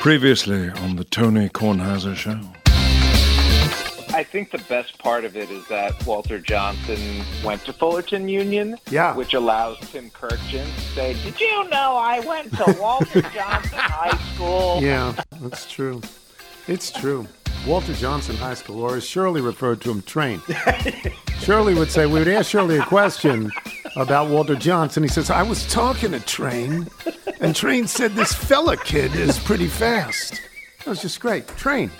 Previously on the Tony Kornheiser Show. I think the best part of it is that Walter Johnson went to Fullerton Union, Yeah. which allows Tim Kurkjian to say, "Did you know I went to Walter Johnson High School?" Yeah, that's true. It's true. Walter Johnson High School, or as Shirley referred to him, Train. Shirley would say, we would ask Shirley a question about Walter Johnson. He says, I was talking to Train, and Train said this Feller kid is pretty fast. That was just great. Train.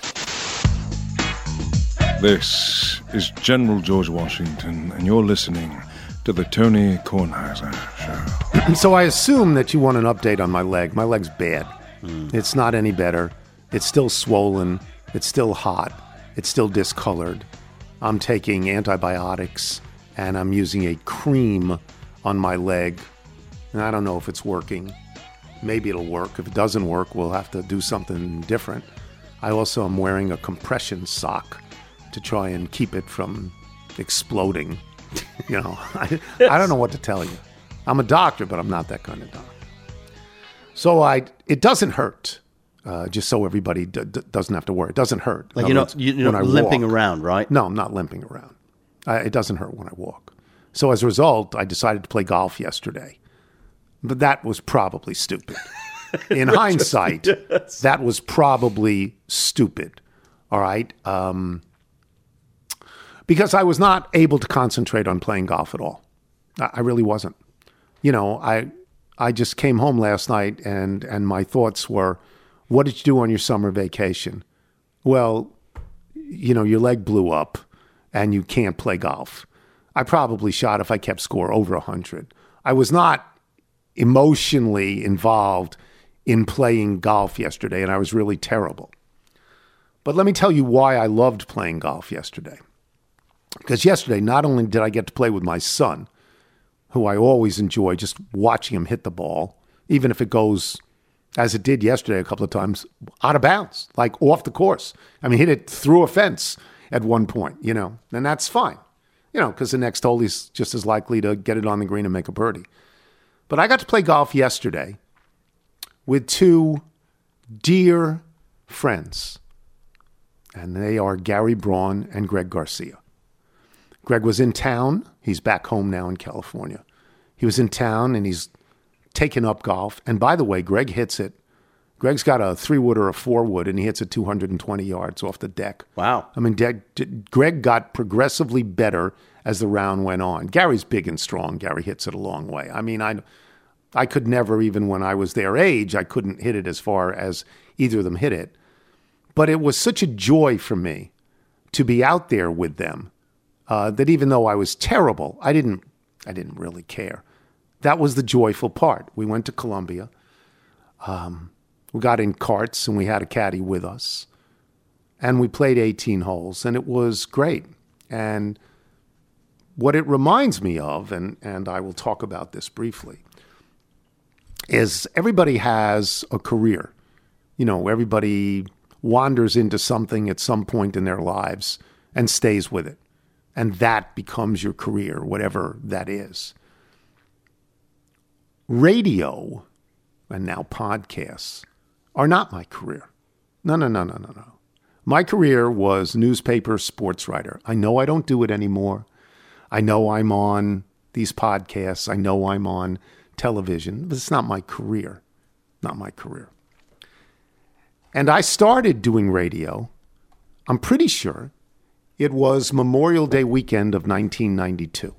This is General George Washington, and you're listening to the Tony Kornheiser Show. So I assume that you want an update on my leg. My leg's bad. Hmm. It's not any better. It's still swollen. It's still hot. It's still discolored. I'm taking antibiotics and I'm using a cream on my leg. And I don't know if it's working. Maybe it'll work. If it doesn't work, we'll have to do something different. I also am wearing a compression sock to try and keep it from exploding. You know, I, I don't know what to tell you. I'm a doctor, but I'm not that kind of doctor. So I, it doesn't hurt. Uh, just so everybody d- d- doesn't have to worry. It doesn't hurt. Like you're not you're not limping walk- around, right? No, I'm not limping around. I, it doesn't hurt when I walk. So as a result, I decided to play golf yesterday. But that was probably stupid. In hindsight, that was probably stupid. All right. Um, because I was not able to concentrate on playing golf at all. I, I really wasn't. You know, I I just came home last night and and my thoughts were, what did you do on your summer vacation? Well, you know, your leg blew up and you can't play golf. I probably shot if I kept score over 100. I was not emotionally involved in playing golf yesterday and I was really terrible. But let me tell you why I loved playing golf yesterday. Because yesterday, not only did I get to play with my son, who I always enjoy just watching him hit the ball, even if it goes as it did yesterday a couple of times out of bounds, like off the course. I mean, hit it through a fence at one point, you know, and that's fine, you know, because the next hole he's just as likely to get it on the green and make a birdie. But I got to play golf yesterday with two dear friends, and they are Gary Braun and Greg Garcia. Greg was in town. He's back home now in California. He was in town and he's taken up golf. And by the way, Greg hits it. Greg's got a three wood or a four wood, and he hits it 220 yards off the deck. Wow. I mean, De- De- Greg got progressively better as the round went on. Gary's big and strong. Gary hits it a long way. I mean, I, I could never, even when I was their age, I couldn't hit it as far as either of them hit it. But it was such a joy for me to be out there with them uh, that even though I was terrible, I didn't, I didn't really care. That was the joyful part. We went to Columbia. Um, we got in carts and we had a caddy with us, and we played 18 holes, and it was great. And what it reminds me of, and and I will talk about this briefly, is everybody has a career. You know, everybody wanders into something at some point in their lives and stays with it and that becomes your career, whatever that is. Radio and now podcasts are not my career. No, no, no, no, no, no. My career was newspaper sports writer. I know I don't do it anymore. I know I'm on these podcasts. I know I'm on television, but it's not my career. Not my career. And I started doing radio, I'm pretty sure, it was Memorial Day weekend of 1992.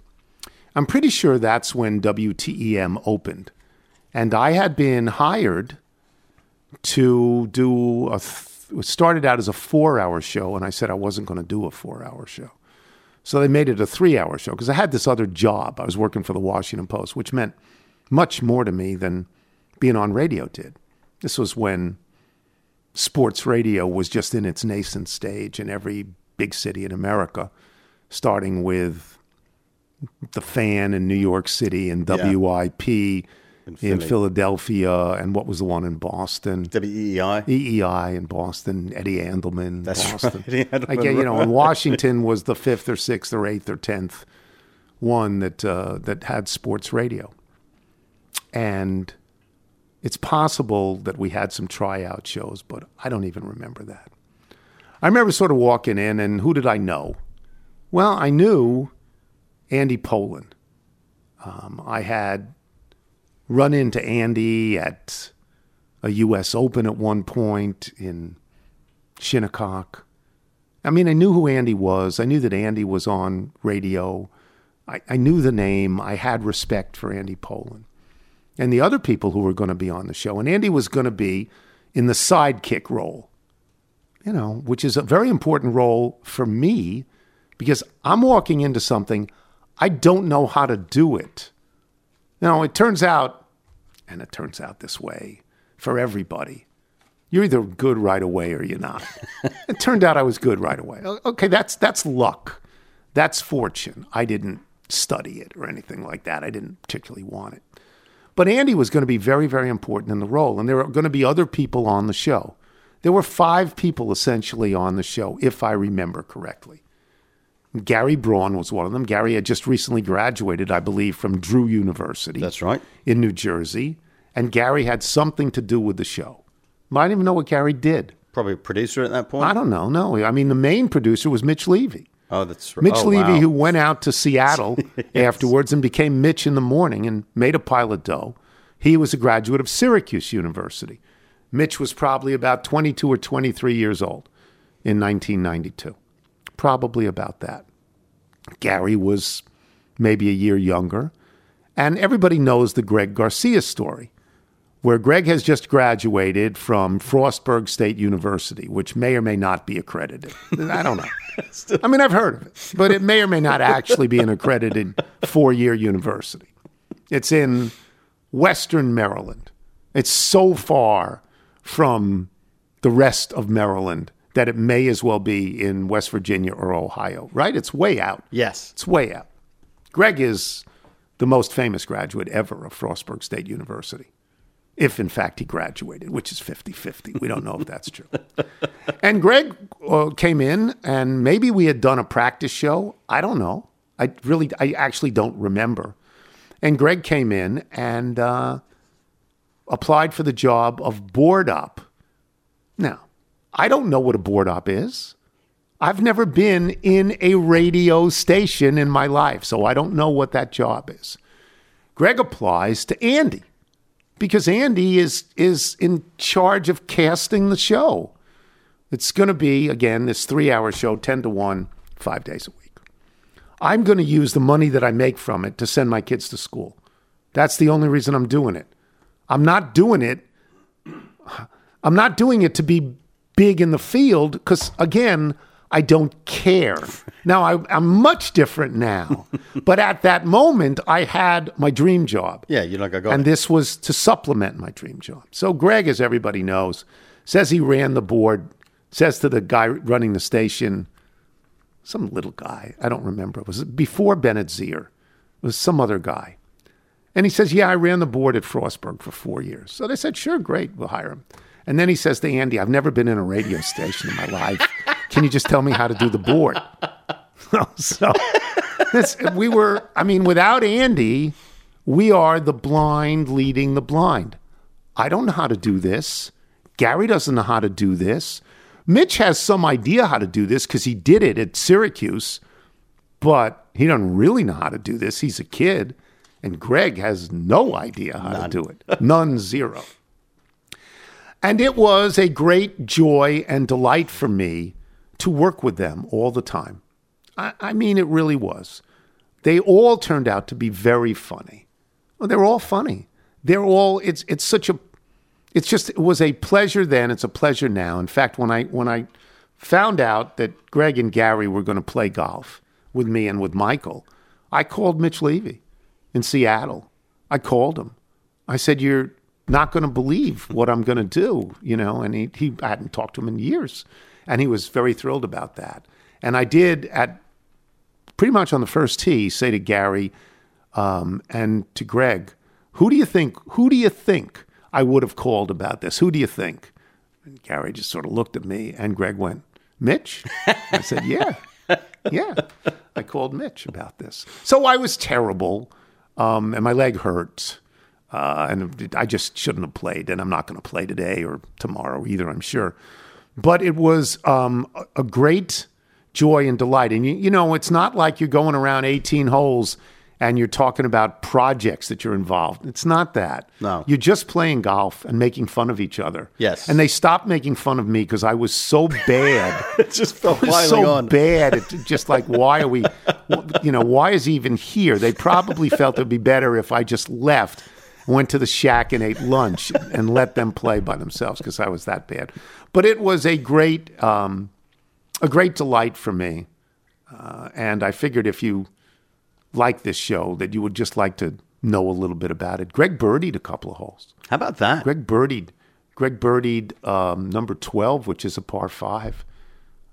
I'm pretty sure that's when WTEM opened. And I had been hired to do a, th- it started out as a four hour show, and I said I wasn't going to do a four hour show. So they made it a three hour show because I had this other job. I was working for the Washington Post, which meant much more to me than being on radio did. This was when sports radio was just in its nascent stage in every big city in America, starting with the fan in New York City and WIP in, Philly. Philadelphia, and what was the one in Boston? WEEI. EEI in Boston, Eddie Andelman That's Boston. right, Andelman, Again, you know, and. Washington was the fifth or sixth or eighth or tenth one that uh, that had sports radio. And It's possible that we had some tryout shows, but I don't even remember that. I remember sort of walking in, and who did I know? Well, I knew Andy Pollin. Um, I had run into Andy at a U.S. Open at one point in Shinnecock. I mean, I knew who Andy was. I knew that Andy was on radio. I, I knew the name. I had respect for Andy Pollin and the other people who were going to be on the show. And Andy was going to be in the sidekick role, you know, which is a very important role for me because I'm walking into something I don't know how to do it. Now, it turns out, and it turns out this way for everybody. You're either good right away or you're not. it turned out I was good right away. Okay, that's that's luck. That's fortune. I didn't study it or anything like that. I didn't particularly want it. But Andy was going to be very, very important in the role, and there were going to be other people on the show. There were five people essentially on the show, if I remember correctly. Gary Braun was one of them. Gary had just recently graduated, I believe, from Drew University. That's right. In New Jersey. And Gary had something to do with the show. I didn't even know what Gary did. Probably a producer at that point. I don't know. No, I mean the main producer was Mitch Levy. Oh, that's right. Mitch oh, Levy, wow. who went out to Seattle yes. afterwards and became Mitch in the morning and made a pile of dough. He was a graduate of Syracuse University. Mitch was probably about 22 or 23 years old in 1992. Probably about that. Gary was maybe a year younger. And everybody knows the Greg Garcia story where Greg has just graduated from Frostburg State University, which may or may not be accredited. I don't know. I mean, I've heard of it, but it may or may not actually be an accredited four year university. It's in Western Maryland. It's so far from the rest of Maryland that it may as well be in West Virginia or Ohio, right? It's way out. Yes. It's way out. Greg is the most famous graduate ever of Frostburg State University if in fact he graduated, which is 50 50. We don't know if that's true. And Greg uh, came in, and maybe we had done a practice show. I don't know. I really, I actually don't remember. And Greg came in and uh, applied for the job of board op. Now, I don't know what a board op is. I've never been in a radio station in my life, so I don't know what that job is. Greg applies to Andy because Andy is is in charge of casting the show. It's going to be again this 3-hour show 10 to 1 5 days a week. I'm going to use the money that I make from it to send my kids to school. That's the only reason I'm doing it. I'm not doing it I'm not doing it to be big in the field cuz again, I don't care. Now, I, am much different now. but at that moment, I had my dream job. Yeah, you're like, I go. And this was to supplement my dream job. So, Greg, as everybody knows, says he ran the board, says to the guy running the station, some little guy, I don't remember. It was before Bennett Zier. It was some other guy. And he says, Yeah, I ran the board at Frostburg for four years. So they said, Sure, great, we'll hire him. And then he says to Andy, I've never been in a radio station in my life. Can you just tell me how to do the board? Oh, so this, we were, I mean, without Andy, we are the blind leading the blind. I don't know how to do this. Gary doesn't know how to do this. Mitch has some idea how to do this because he did it at Syracuse, but he doesn't really know how to do this. He's a kid. And Greg has no idea how None. to do it. None, zero. And it was a great joy and delight for me to work with them all the time. I, I mean, it really was. They all turned out to be very funny. Well, they're all funny. They're all. It's it's such a. It's just it was a pleasure then. It's a pleasure now. In fact, when I when I found out that Greg and Gary were going to play golf with me and with Michael, I called Mitch Levy in Seattle. I called him. I said, "You're not going to believe what I'm going to do," you know. And he, he I hadn't talked to him in years, and he was very thrilled about that. And I did at pretty much on the first tee say to Gary um, and to Greg, "Who do you think? Who do you think I would have called about this? Who do you think?" And Gary just sort of looked at me, and Greg went, "Mitch." I said, "Yeah, yeah." I called Mitch about this. So I was terrible, um, and my leg hurt. Uh, and I just shouldn't have played, and I'm not going to play today or tomorrow either. I'm sure, but it was um, a, great joy and delight. And you, you know, it's not like you're going around 18 holes and you're talking about projects that you're involved. It's not that. No. You're just playing golf and making fun of each other. Yes. And they stopped making fun of me because I was so bad. It just felt so on. bad. It just like, why are we, you know, why is he even here? They probably felt it'd be better if I just left, went to the shack and ate lunch and let them play by themselves because I was that bad. But it was a great, um, a great delight for me. Uh, and I figured if you like this show, that you would just like to know a little bit about it. Greg birdied a couple of holes. How about that? Greg birdied, Greg birdied um, number twelve, which is a par five.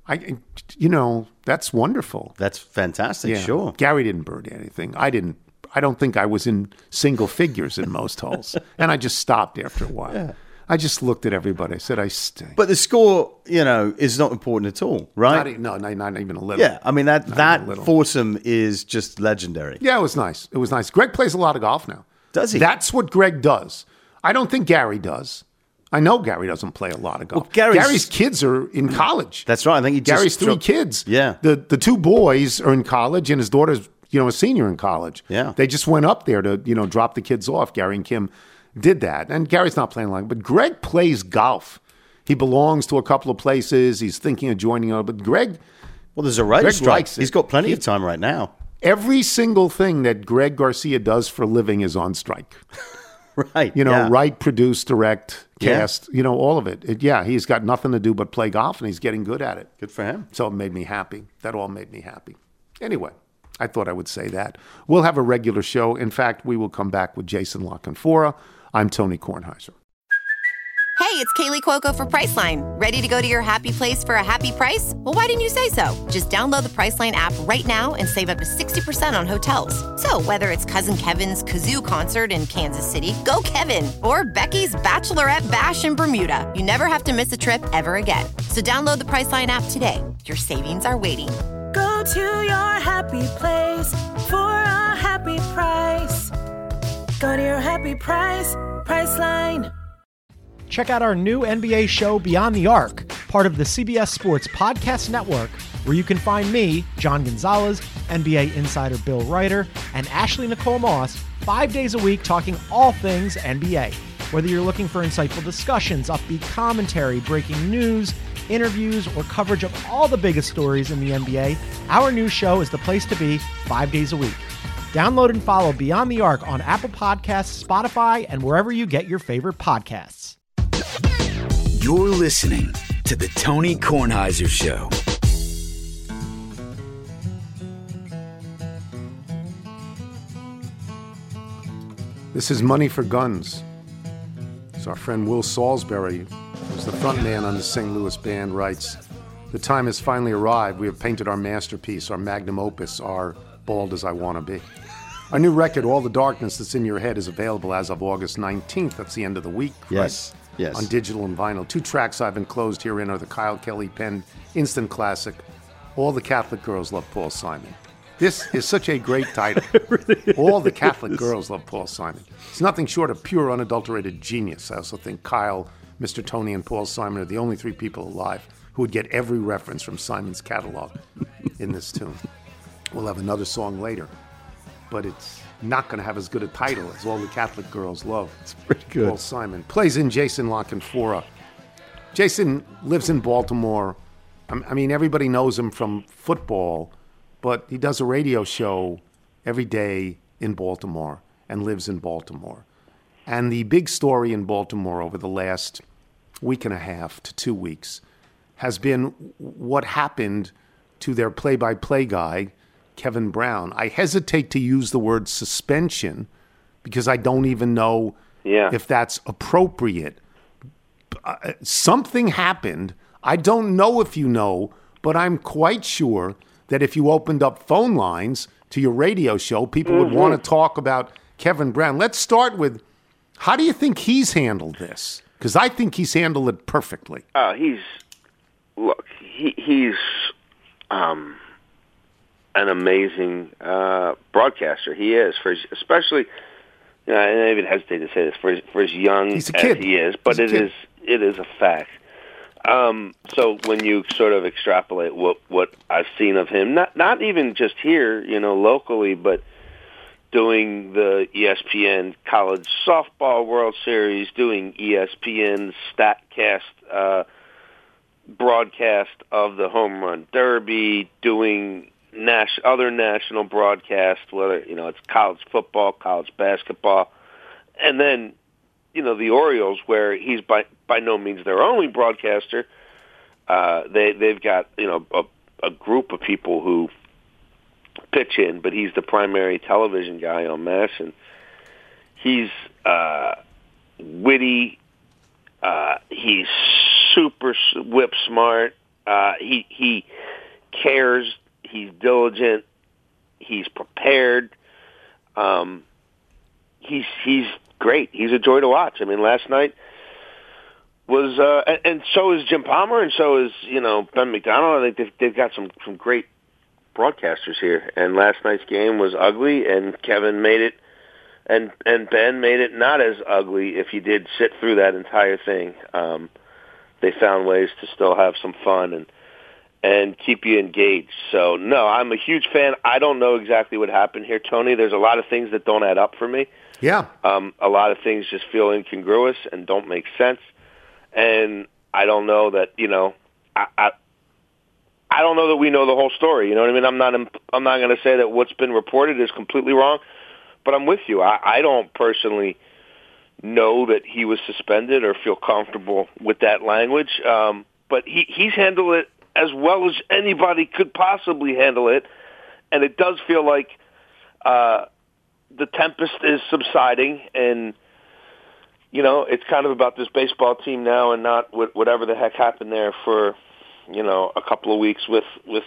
I, you know, that's wonderful. That's fantastic. Sure. Gary didn't birdie anything. I didn't. I don't think I was in single figures in most holes, and I just stopped after a while. I just looked at everybody. I said, "I stink." But the score, you know, is not important at all, right? not, no, not, not even a little. yeah, I mean that Not that foursome is just legendary. Yeah, it was nice. It was nice. Greg plays a lot of golf now. Does he? That's what Greg does. I don't think Gary does. I know Gary doesn't play a lot of golf. Well, Gary's- kids are in college. That's right. I think he just Gary's three dropped- kids. Yeah. The the two boys are in college, and his daughter's you know a senior in college. Yeah. They just went up there to you know drop the kids off. Gary and Kim did that, and Gary's not playing long, but Greg plays golf. He belongs to a couple of places. He's thinking of joining up, but Greg. Well, there's a right Greg strike. He's got plenty He- of time right now. Every single thing that Greg Garcia does for a living is on strike. Right. You know, yeah. write, produce, direct, Yeah. cast, you know, all of it. it. Yeah, he's got nothing to do but play golf and he's getting good at it. Good for him. So it made me happy. That all made me happy. Anyway, I thought I would say that. We'll have a regular show. In fact, we will come back with Jason La Canfora. I'm Tony Kornheiser. Hey, it's Kaley Cuoco for Priceline. Ready to go to your happy place for a happy price? Well, why didn't you say so? Just download the Priceline app right now and save up to 60% on hotels. So, whether it's Cousin Kevin's Kazoo concert in Kansas City, go Kevin, or Becky's Bachelorette Bash in Bermuda, you never have to miss a trip ever again. So, download the Priceline app today. Your savings are waiting. To your happy place for a happy price. Go to your happy price, Priceline. Check out our new NBA show, Beyond the Arc, part of the CBS Sports Podcast Network, where you can find me, John Gonzalez, NBA insider Bill Reiter, and Ashley Nicole Moss five days a week talking all things NBA. Whether you're looking for insightful discussions, upbeat commentary, breaking news, interviews, or coverage of all the biggest stories in the NBA, our new show is the place to be five days a week. Download and follow Beyond the Arc on Apple Podcasts, Spotify, and wherever you get your favorite podcasts. You're listening to The Tony Kornheiser Show. This is Money for Guns. It's our friend Will Salisbury, who's the front man on the St. Louis band, writes The time has finally arrived. We have painted our masterpiece, our magnum opus, our Bald as I Want to Be. Our new record, All the Darkness That's in Your Head, is available as of August 19th. That's the end of the week. Yes, right? yes. On digital and vinyl. Two tracks I've enclosed herein are the Kyle Kelly penned instant classic, All the Catholic Girls Love Paul Simon. This is such a great title. All the Catholic girls love Paul Simon. It's nothing short of pure, unadulterated genius. I also think Kyle, Mr. Tony, and Paul Simon are the only three people alive who would get every reference from Simon's catalog in this tune. We'll have another song later, but it's not going to have as good a title as All the Catholic Girls Love. It's pretty good. Paul Simon plays in Jason La Canfora. Jason lives in Baltimore. I'm- I mean, everybody knows him from football, but he does a radio show every day in Baltimore and lives in Baltimore. And the big story in Baltimore over the last week and a half to two weeks has been what happened to their play by play guy, Kevin Brown. I hesitate to use the word suspension because I don't even know Yeah. if that's appropriate. Uh, something happened. I don't know if you know, but I'm quite sure that if you opened up phone lines to your radio show, people would want to talk about Kevin Brown. Let's start with how do you think he's handled this? Because I think he's handled it perfectly. Uh, he's look. He, he's um, an amazing uh, broadcaster. He is, for especially you know, I even hesitate to say this for as, for as young as he is, but it a is kid. it is a fact. Um, so when you sort of extrapolate what what I've seen of him, not not even just here, you know, locally, but doing the ESPN College Softball World Series, doing ESPN Statcast uh, broadcast of the Home Run Derby, doing nas- other national broadcasts, whether you know it's college football, college basketball, and then you know the Orioles, where he's by by no means their only broadcaster. Uh, they they've got you know a, a group of people who pitch in, but he's the primary television guy on MASN, and he's uh, witty. Uh, he's super whip smart. Uh, he he cares. He's diligent. He's prepared. Um, he's he's great. He's a joy to watch. I mean, last night was uh, and, and so is Jim Palmer, and so is you know Ben McDonald. I think they've, they've got some some great broadcasters here. And last night's game was ugly, and Kevin made it, and and Ben made it not as ugly if you did sit through that entire thing. Um, they found ways to still have some fun and and keep you engaged. So no, I'm a huge fan. I don't know exactly what happened here, Tony. There's a lot of things that don't add up for me. Yeah. Um, a lot of things just feel incongruous and don't make sense. And I don't know that you know. I, I I don't know that we know the whole story. You know what I mean? I'm not. I'm not going to say that what's been reported is completely wrong, but I'm with you. I, I don't personally know that he was suspended or feel comfortable with that language. Um, but he he's handled it as well as anybody could possibly handle it, and it does feel like uh, the tempest is subsiding and you know, it's kind of about this baseball team now and not whatever the heck happened there for, you know, a couple of weeks with with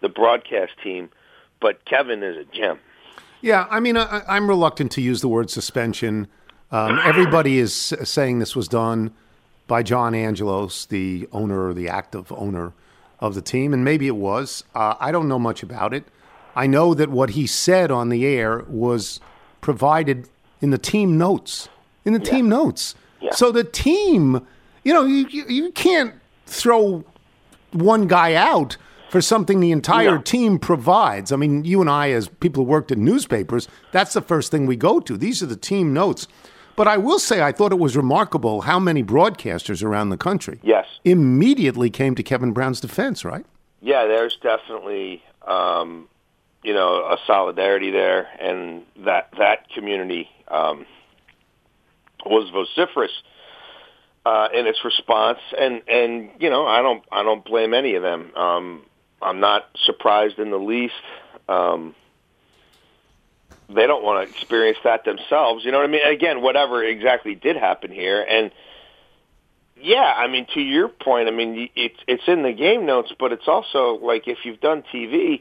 the broadcast team. But Kevin is a gem. Yeah, I mean, I, I'm reluctant to use the word suspension. Um, everybody is saying this was done by John Angelos, the owner the active owner of the team, and maybe it was. Uh, I don't know much about it. I know that what he said on the air was provided in the team notes. In the team notes. So the team, you know, you, you, you can't throw one guy out for something the entire No. team provides. I mean, you and I, as people who worked in newspapers, that's the first thing we go to. These are the team notes. But I will say, I thought it was remarkable how many broadcasters around the country Yes. immediately came to Kevin Brown's defense, right? Yeah, there's definitely um, you know a solidarity there, and that that community um, was vociferous uh, in its response, and and you know I don't I don't blame any of them. Um, I'm not surprised in the least. Um, they don't want to experience that themselves. You know what I mean? Again, whatever exactly did happen here, and yeah, I mean to your point, I mean it's it's in the game notes, but it's also like if you've done TV,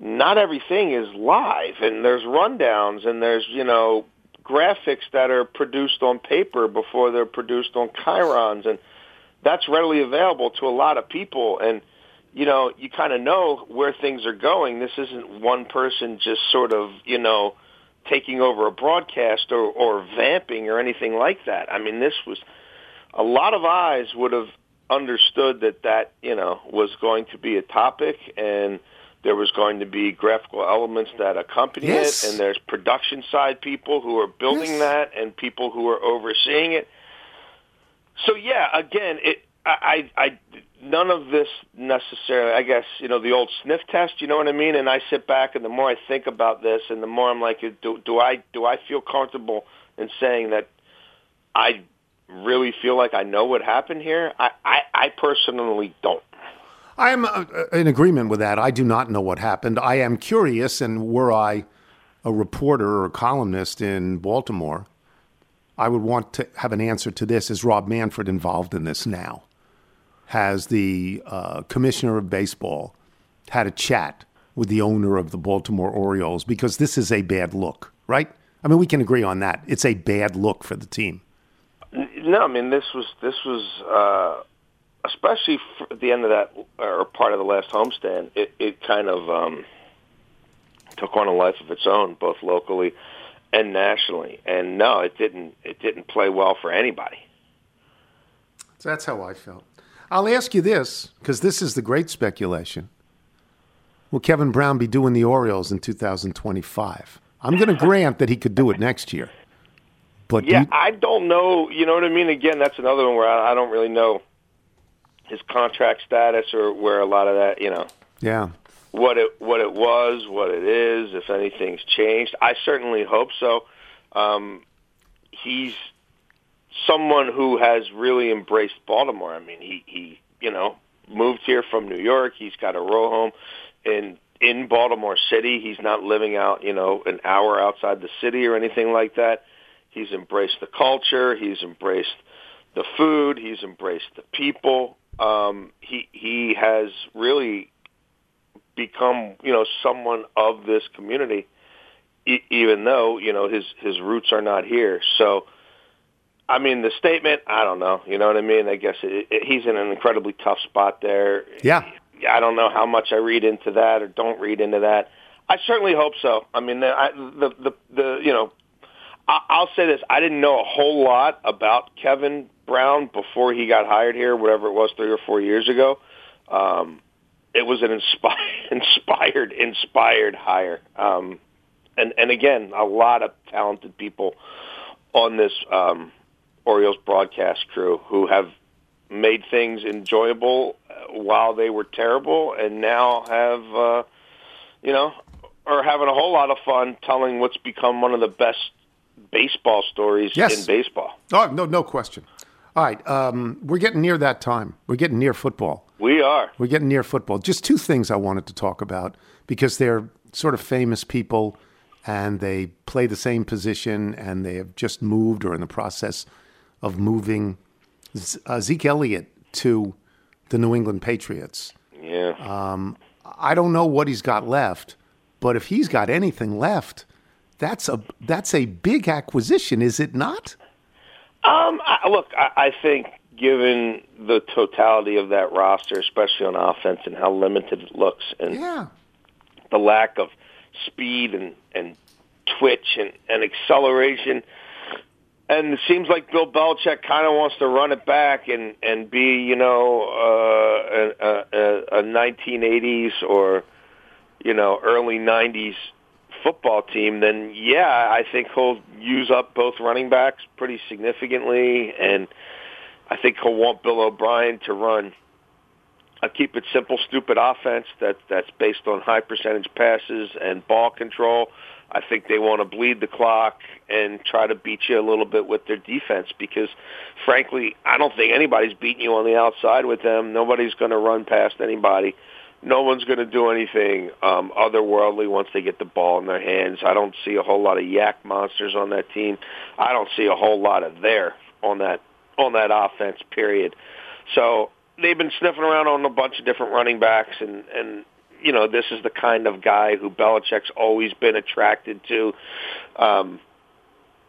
not everything is live, and there's rundowns, and there's you know graphics that are produced on paper before they're produced on chyrons, and that's readily available to a lot of people, and you know you kind of know where things are going. This isn't one person just sort of you know taking over a broadcast or, or vamping or anything like that. I mean, this was a lot of eyes would have understood that that you know was going to be a topic and there was going to be graphical elements that accompany Yes. it and there's production side people who are building Yes. that and people who are overseeing it so yeah again it I, I I none of this necessarily I guess you know the old sniff test you know what I mean and I sit back and the more I think about this and the more I'm like do do I do I feel comfortable in saying that I really feel like I know what happened here I I, I personally don't I am uh, in agreement with that. I do not know what happened. I am curious, and were I a reporter or a columnist in Baltimore, I would want to have an answer to this. Is Rob Manfred involved in this now? Has the uh, commissioner of baseball had a chat with the owner of the Baltimore Orioles? Because this is a bad look, right? I mean, we can agree on that. It's a bad look for the team. No, I mean this was this was uh, especially at the end of that or part of the last homestand. It it kind of um, took on a life of its own, both locally and nationally. And no, it didn't. It didn't play well for anybody. So that's how I felt. I'll ask you this because this is the great speculation. Will Kevin Brown be doing the Orioles in 2025? I'm going to grant that he could do it next year. But Yeah, you- I don't know. You know what I mean? Again, that's another one where I, I don't really know his contract status or where a lot of that. You know. yeah, what it what it was, what it is, if anything's changed. I certainly hope so. Um, he's someone who has really embraced Baltimore. I mean, he he you know moved here from New York. He's got a row home in in Baltimore City. He's not living out you know an hour outside the city or anything like that. He's embraced the culture. He's embraced the food. He's embraced the people. Um, he he has really become you know someone of this community, e- even though you know his his roots are not here. So, I mean, the statement, I don't know. You know what I mean? I guess it, it, he's in an incredibly tough spot there. yeah. I don't know how much I read into that or don't read into that. I certainly hope so. I mean, the I, the, the the you know, I, I'll say this: I didn't know a whole lot about Kevin Brown before he got hired here, whatever it was, three or four years ago. Um, it was an inspired, inspired, inspired hire. Um, and and again, a lot of talented people on this um, Orioles broadcast crew who have made things enjoyable uh, while they were terrible, and now have uh, you know are having a whole lot of fun telling what's become one of the best baseball stories Yes. in baseball. Oh, no, no question. All right, um, we're getting near that time. We're getting near football. We are. We're getting near football. Just two things I wanted to talk about because they're sort of famous people and they play the same position and they have just moved or in the process of moving. Uh, Zeke Elliott to the New England Patriots. Yeah. Um, I don't know what he's got left, but if he's got anything left, that's a that's a big acquisition, is it not? Um, I, look, I, I think given the totality of that roster, especially on offense, and how limited it looks, and Yeah. the lack of speed and and twitch and, and acceleration, and it seems like Bill Belichick kind of wants to run it back and and be you know uh, a, a, a 1980s or you know early 90s football team, then yeah, I think he'll use up both running backs pretty significantly, and I think he'll want Bill O'Brien to run a keep it simple, stupid offense that that's based on high percentage passes and ball control. I think they want to bleed the clock and try to beat you a little bit with their defense because, frankly, I don't think anybody's beating you on the outside with them. Nobody's going to run past anybody. No one's going to do anything um, otherworldly once they get the ball in their hands. I don't see a whole lot of YAC monsters on that team. I don't see a whole lot of there on that on that offense. Period. So they've been sniffing around on a bunch of different running backs, and and you know this is the kind of guy who Belichick's always been attracted to. Um,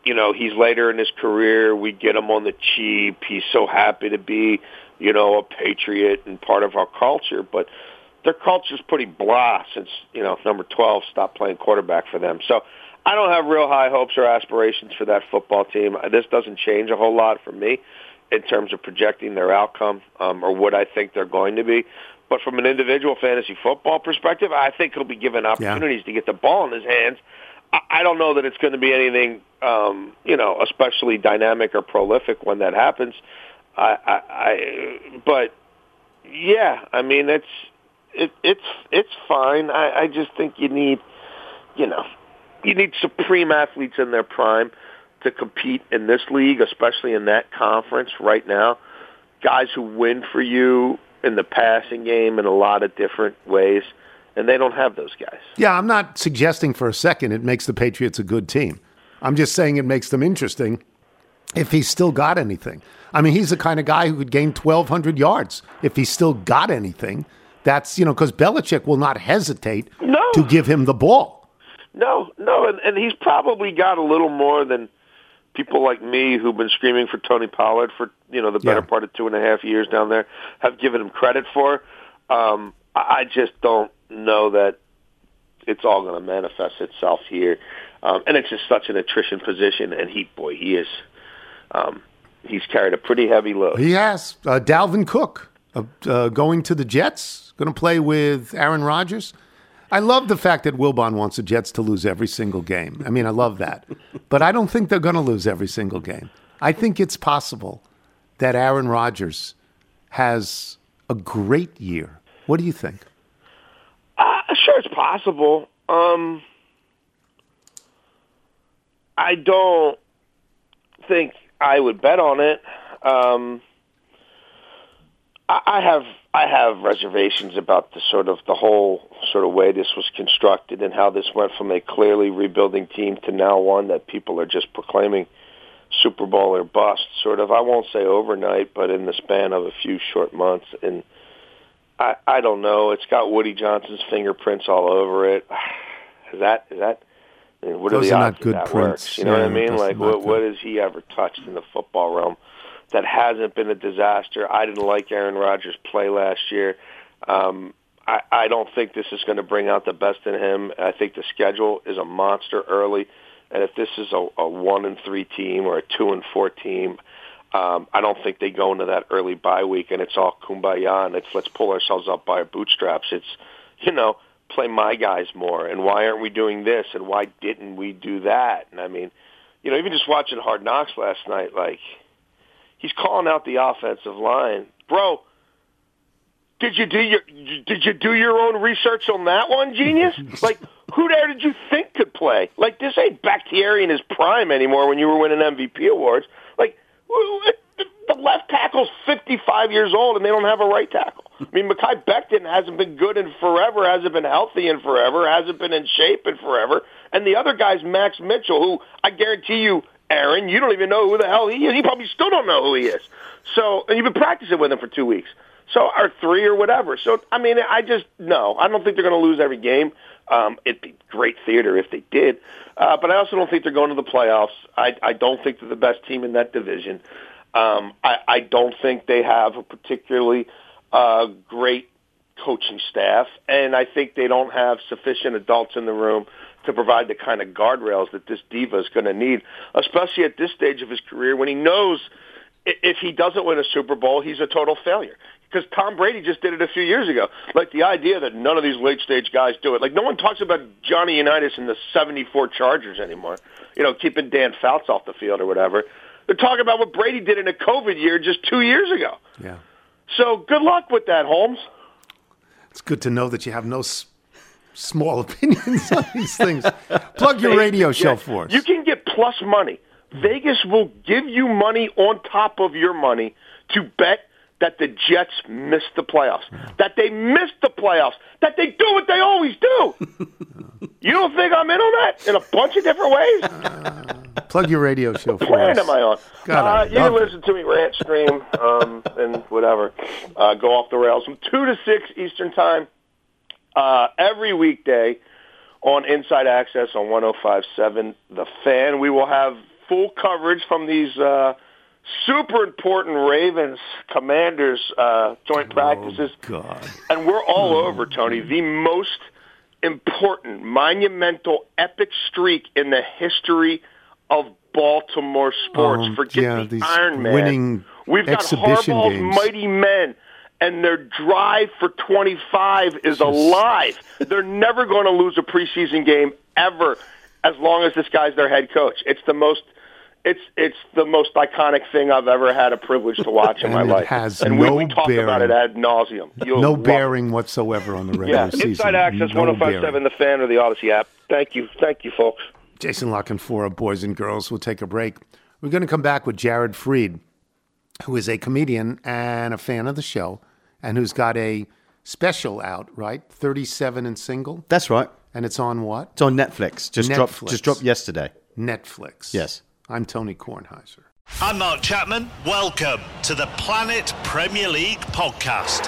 you know, he's later in his career. We get him on the cheap. He's so happy to be, you know, a patriot and part of our culture. But their culture's pretty blah since you know number twelve stopped playing quarterback for them. So I don't have real high hopes or aspirations for that football team. This doesn't change a whole lot for me in terms of projecting their outcome um, or what I think they're going to be. But from an individual fantasy football perspective, I think he'll be given opportunities to get the ball in his hands. I I don't know that it's going to be anything, um, you know, especially dynamic or prolific when that happens. I, I, I but yeah, I mean, it's it, it's it's fine. I, I just think you need, you know, you need supreme athletes in their prime to compete in this league, especially in that conference right now. Guys who win for you in the passing game in a lot of different ways, and they don't have those guys. Yeah, I'm not suggesting for a second it makes the Patriots a good team. I'm just saying it makes them interesting if he's still got anything. I mean, he's the kind of guy who could gain 1,200 yards if he's still got anything. That's, you know, because Belichick will not hesitate No. to give him the ball. No, no, and, and he's probably got a little more than people like me who've been screaming for Tony Pollard for you know the better Yeah. part of two and a half years down there have given him credit for. Um, I just don't know that it's all going to manifest itself here, um, and it's just such an attrition position. And he, boy, he is. Um, he's carried a pretty heavy load. He has uh, Dalvin Cook uh, uh, going to the Jets, going to play with Aaron Rodgers. I love the fact that Wilbon wants the Jets to lose every single game. I mean, I love that, but I don't think they're going to lose every single game. I think it's possible that Aaron Rodgers has a great year. What do you think? Uh, sure, it's possible. Um, I don't think I would bet on it. Um, I, I have I have reservations about the sort of the whole sort of way this was constructed and how this went from a clearly rebuilding team to now one that people are just proclaiming Super Bowl or bust. Sort of, I won't say overnight, but in the span of a few short months. And I I don't know. It's got Woody Johnson's fingerprints all over it. Is that is that? I mean, what Those are the are not good that prints. works? You know what I mean? Like, what what has he ever touched in the football realm that hasn't been a disaster? I didn't like Aaron Rodgers' play last year. Um, I, I don't think this is going to bring out the best in him. I think the schedule is a monster early, and if this is a, a one and three team or a two and four team, um, I don't think they go into that early bye week and it's all kumbaya and it's let's pull ourselves up by our bootstraps. It's you know play my guys more and why aren't we doing this and why didn't we do that? And I mean, you know, even just watching Hard Knocks last night, like he's calling out the offensive line, bro. Did you do your did you do your own research on that one, genius? like who there did you think could play? Like this ain't Bakhtiari in his prime anymore when you were winning MVP awards. Like the left tackle's 55 years old and they don't have a right tackle. I mean, Mekhi Becton hasn't been good in forever, hasn't been healthy in forever, hasn't been in shape in forever. And the other guy's Max Mitchell, who I guarantee you, Aaron, you don't even know who the hell he is. You probably still don't know who he is. So, and you've been practicing with him for two weeks. So, or three or whatever. So, I mean, I just, no, I don't think they're going to lose every game. Um, it'd be great theater if they did. Uh, but I also don't think they're going to the playoffs. I, I don't think they're the best team in that division. Um, I, I don't think they have a particularly uh, great coaching staff, and I think they don't have sufficient adults in the room to provide the kind of guardrails that this diva is going to need, especially at this stage of his career when he knows if he doesn't win a Super Bowl, he's a total failure. Because Tom Brady just did it a few years ago. Like the idea that none of these late stage guys do it. Like no one talks about Johnny Unitas and the 74 Chargers anymore. You know, keeping Dan Fouts off the field or whatever. They're talking about what Brady did in a COVID year just two years ago. Yeah. So good luck with that, Holmes. It's good to know that you have no s- small opinions on these things. Plug your radio show for us. You can get plus money. Vegas will give you money on top of your money to bet that the Jets miss the playoffs, that they miss the playoffs, that they do what they always do. you don't think I'm in on that in a bunch of different ways? Plug your radio show for planet us. am I on? God, uh, you can listen to me rant, stream, um, and whatever. Uh, go off the rails from two to six Eastern time uh, every weekday on Inside Access on 105.7 The Fan. We will have full coverage from these uh, super important Ravens Commanders uh, joint practices. God. And we're all over, Tony. The most important, monumental, epic streak in the history of Baltimore sports. Um, Forget yeah, the Iron Man. winning We've got Harbaugh's games. mighty men, and their drive for 25 is alive. They're never going to lose a preseason game ever, as long as this guy's their head coach. It's the most. It's it's the most iconic thing I've ever had a privilege to watch in And my it life. has and no we, we talk about it ad nauseum. You'll no love it. bearing whatsoever on the regular Yeah, season. Inside Access, No 1057. The Fan or the Audacy app. Thank you. Thank you, folks. Jason La Canfora, boys and girls. We'll take a break. We're going to come back with Jared Fried, who is a comedian and a fan of the show, and who's got a special out, right? 37 and single. That's right. And it's on what? It's on Netflix. Just dropped. Just dropped yesterday. Netflix. Yes. I'm Tony Kornheiser. I'm Mark Chapman. Welcome to the Planet Premier League podcast.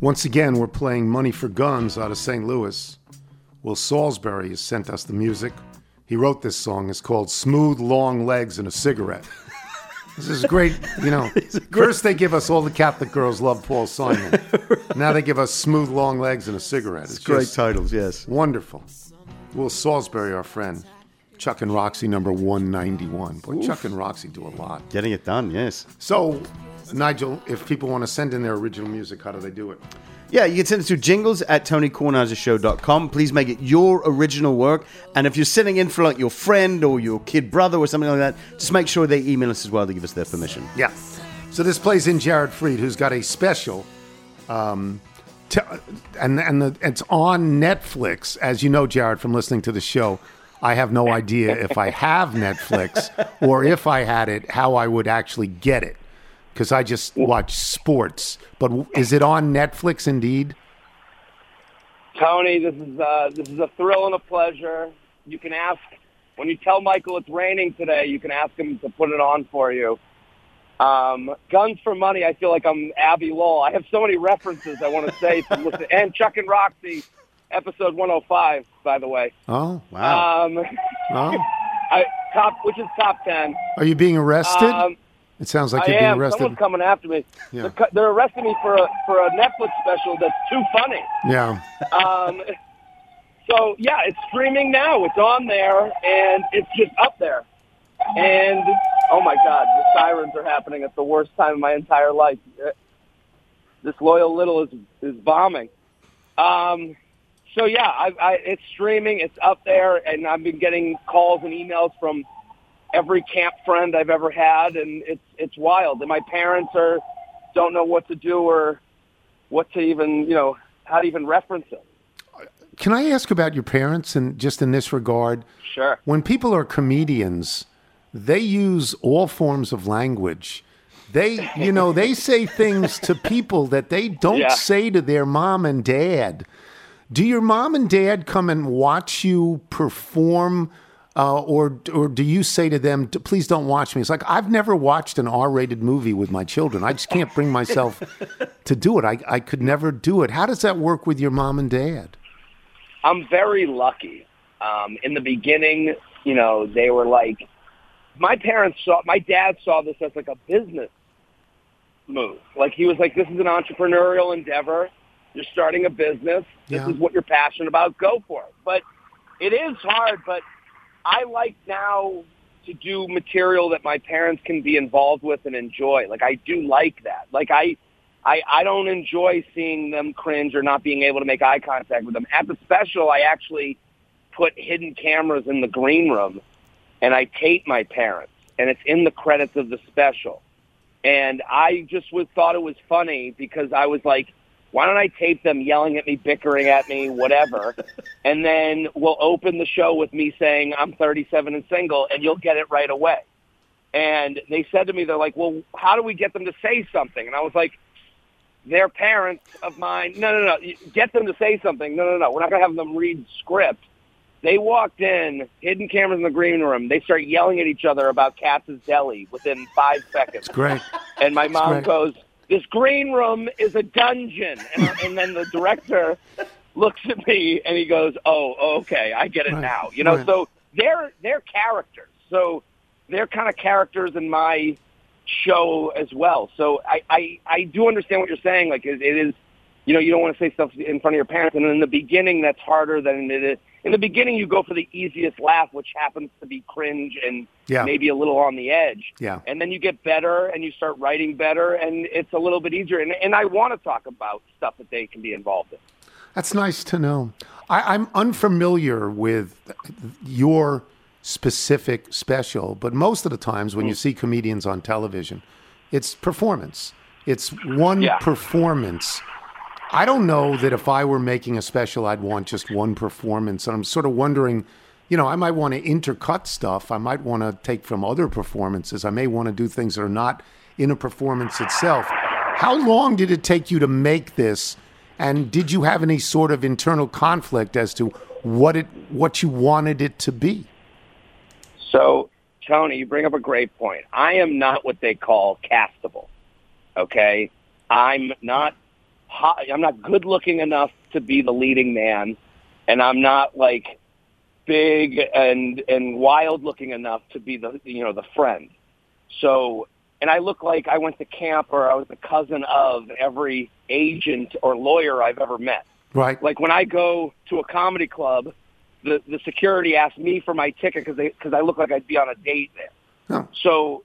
Once again, we're playing Money for Guns out of St. Louis. Will Salisbury has sent us the music. He wrote this song. It's called Smooth Long Legs and a Cigarette. This is great. You know, first they give us all the Catholic girls love Paul Simon. Now they give us Smooth Long Legs and a Cigarette. It's Great titles, yes. Wonderful. Will Salisbury, our friend. Chuck and Roxy, number 191. Boy, Chuck and Roxy do a lot. Getting it done, yes. So, Nigel, if people want to send in their original music, how do they do it? Yeah, you can send it to jingles at tonykornheisershow.com. Please make it your original work. And if you're sitting in for like your friend or your kid brother or something like that, just make sure they email us as well to give us their permission. Yeah. So this plays in Jared Fried, who's got a special, um, t- and and the, it's on Netflix. As you know, Jared, from listening to the show, I have no idea if I have Netflix or if I had it, how I would actually get it, because I just watch sports. But is it on Netflix indeed? Tony, this is uh, this is a thrill and a pleasure. You can ask when you tell Michael it's raining today. You can ask him to put it on for you. Um, Guns for Money. I feel like I'm Abbe Lowell. I have so many references I want to say. And Chuck and Roxy, episode 105, by the way. Oh wow. Um, Oh. I, top, which is top ten. Are you being arrested? Um, it sounds like I you're being arrested. Someone's coming after me. Yeah. They're, they're arresting me for a for a Netflix special that's too funny. Yeah. Um, so yeah, it's streaming now. It's on there, and it's just up there. And oh my God, the sirens are happening at the worst time of my entire life. Uh, This loyal little is is bombing. Um, so yeah, I, I, it's streaming. It's up there, and I've been getting calls and emails from every camp friend I've ever had, and it's it's wild. And my parents are don't know what to do or what to even you know how to even reference it. Can I ask about your parents and just in this regard? Sure. When people are comedians, they use all forms of language. They, you know, they say things to people that they don't Yeah. say to their mom and dad. Do your mom and dad come and watch you perform, uh, or or do you say to them, "Please don't watch me"? It's like I've never watched an R-rated movie with my children. I just can't bring myself to do it. I I could never do it. How does that work with your mom and dad? I'm very lucky. Um, in the beginning, you know, they were like, my parents saw, my dad saw this as like a business move. Like he was like, this is an entrepreneurial endeavor. You're starting a business. This Yeah. is what you're passionate about. Go for it. But it is hard. But I like now to do material that my parents can be involved with and enjoy. Like I do like that. Like I, I, I don't enjoy seeing them cringe or not being able to make eye contact with them. At the special, I actually put hidden cameras in the green room and I tape my parents and it's in the credits of the special. And I just was, thought it was funny because I was like, why don't I tape them yelling at me, bickering at me, whatever, and then we'll open the show with me saying I'm 37 and single, and you'll get it right away. And they said to me, they're like, well, how do we get them to say something? And I was like, they're parents of mine. No, no, no. Get them to say something. No, no, no. We're not going to have them read script. They walked in, hidden cameras in the green room. They start yelling at each other about Katz's Deli within five seconds. Great. And my mom great. goes, "This green room is a dungeon." And, and then the director looks at me and he goes, "Oh, okay, I get it Right, now." You know, right. so they're they're characters. So they're kind of characters in my show as well. So I I, I do understand what you're saying. Like it, it is, you know, you don't want to say stuff in front of your parents, and in the beginning, that's harder than it is. In the beginning, you go for the easiest laugh, which happens to be cringe and Yeah. maybe a little on the edge Yeah. and then you get better and you start writing better and it's a little bit easier and, and i want to talk about stuff that they can be involved in That's nice to know. I, I'm unfamiliar with your specific special, but most of the times when you mm. see comedians on television, it's performance. It's one performance. I don't know that if I were making a special, I'd want just one performance. And I'm sort of wondering, you know, I might want to intercut stuff. I might want to take from other performances. I may want to do things that are not in a performance itself. How long did it take you to make this? And did you have any sort of internal conflict as to what it what you wanted it to be? So, Tony, you bring up a great point. I am not what they call castable. Okay, I'm not. Hot- I'm not good looking enough to be the leading man, and I'm not like big and and wild looking enough to be the you know the friend. So, and I look like I went to camp or I was the cousin of every agent or lawyer I've ever met. Right. Like when I go to a comedy club, the the security asks me for my ticket because they because I look like I'd be on a date there. So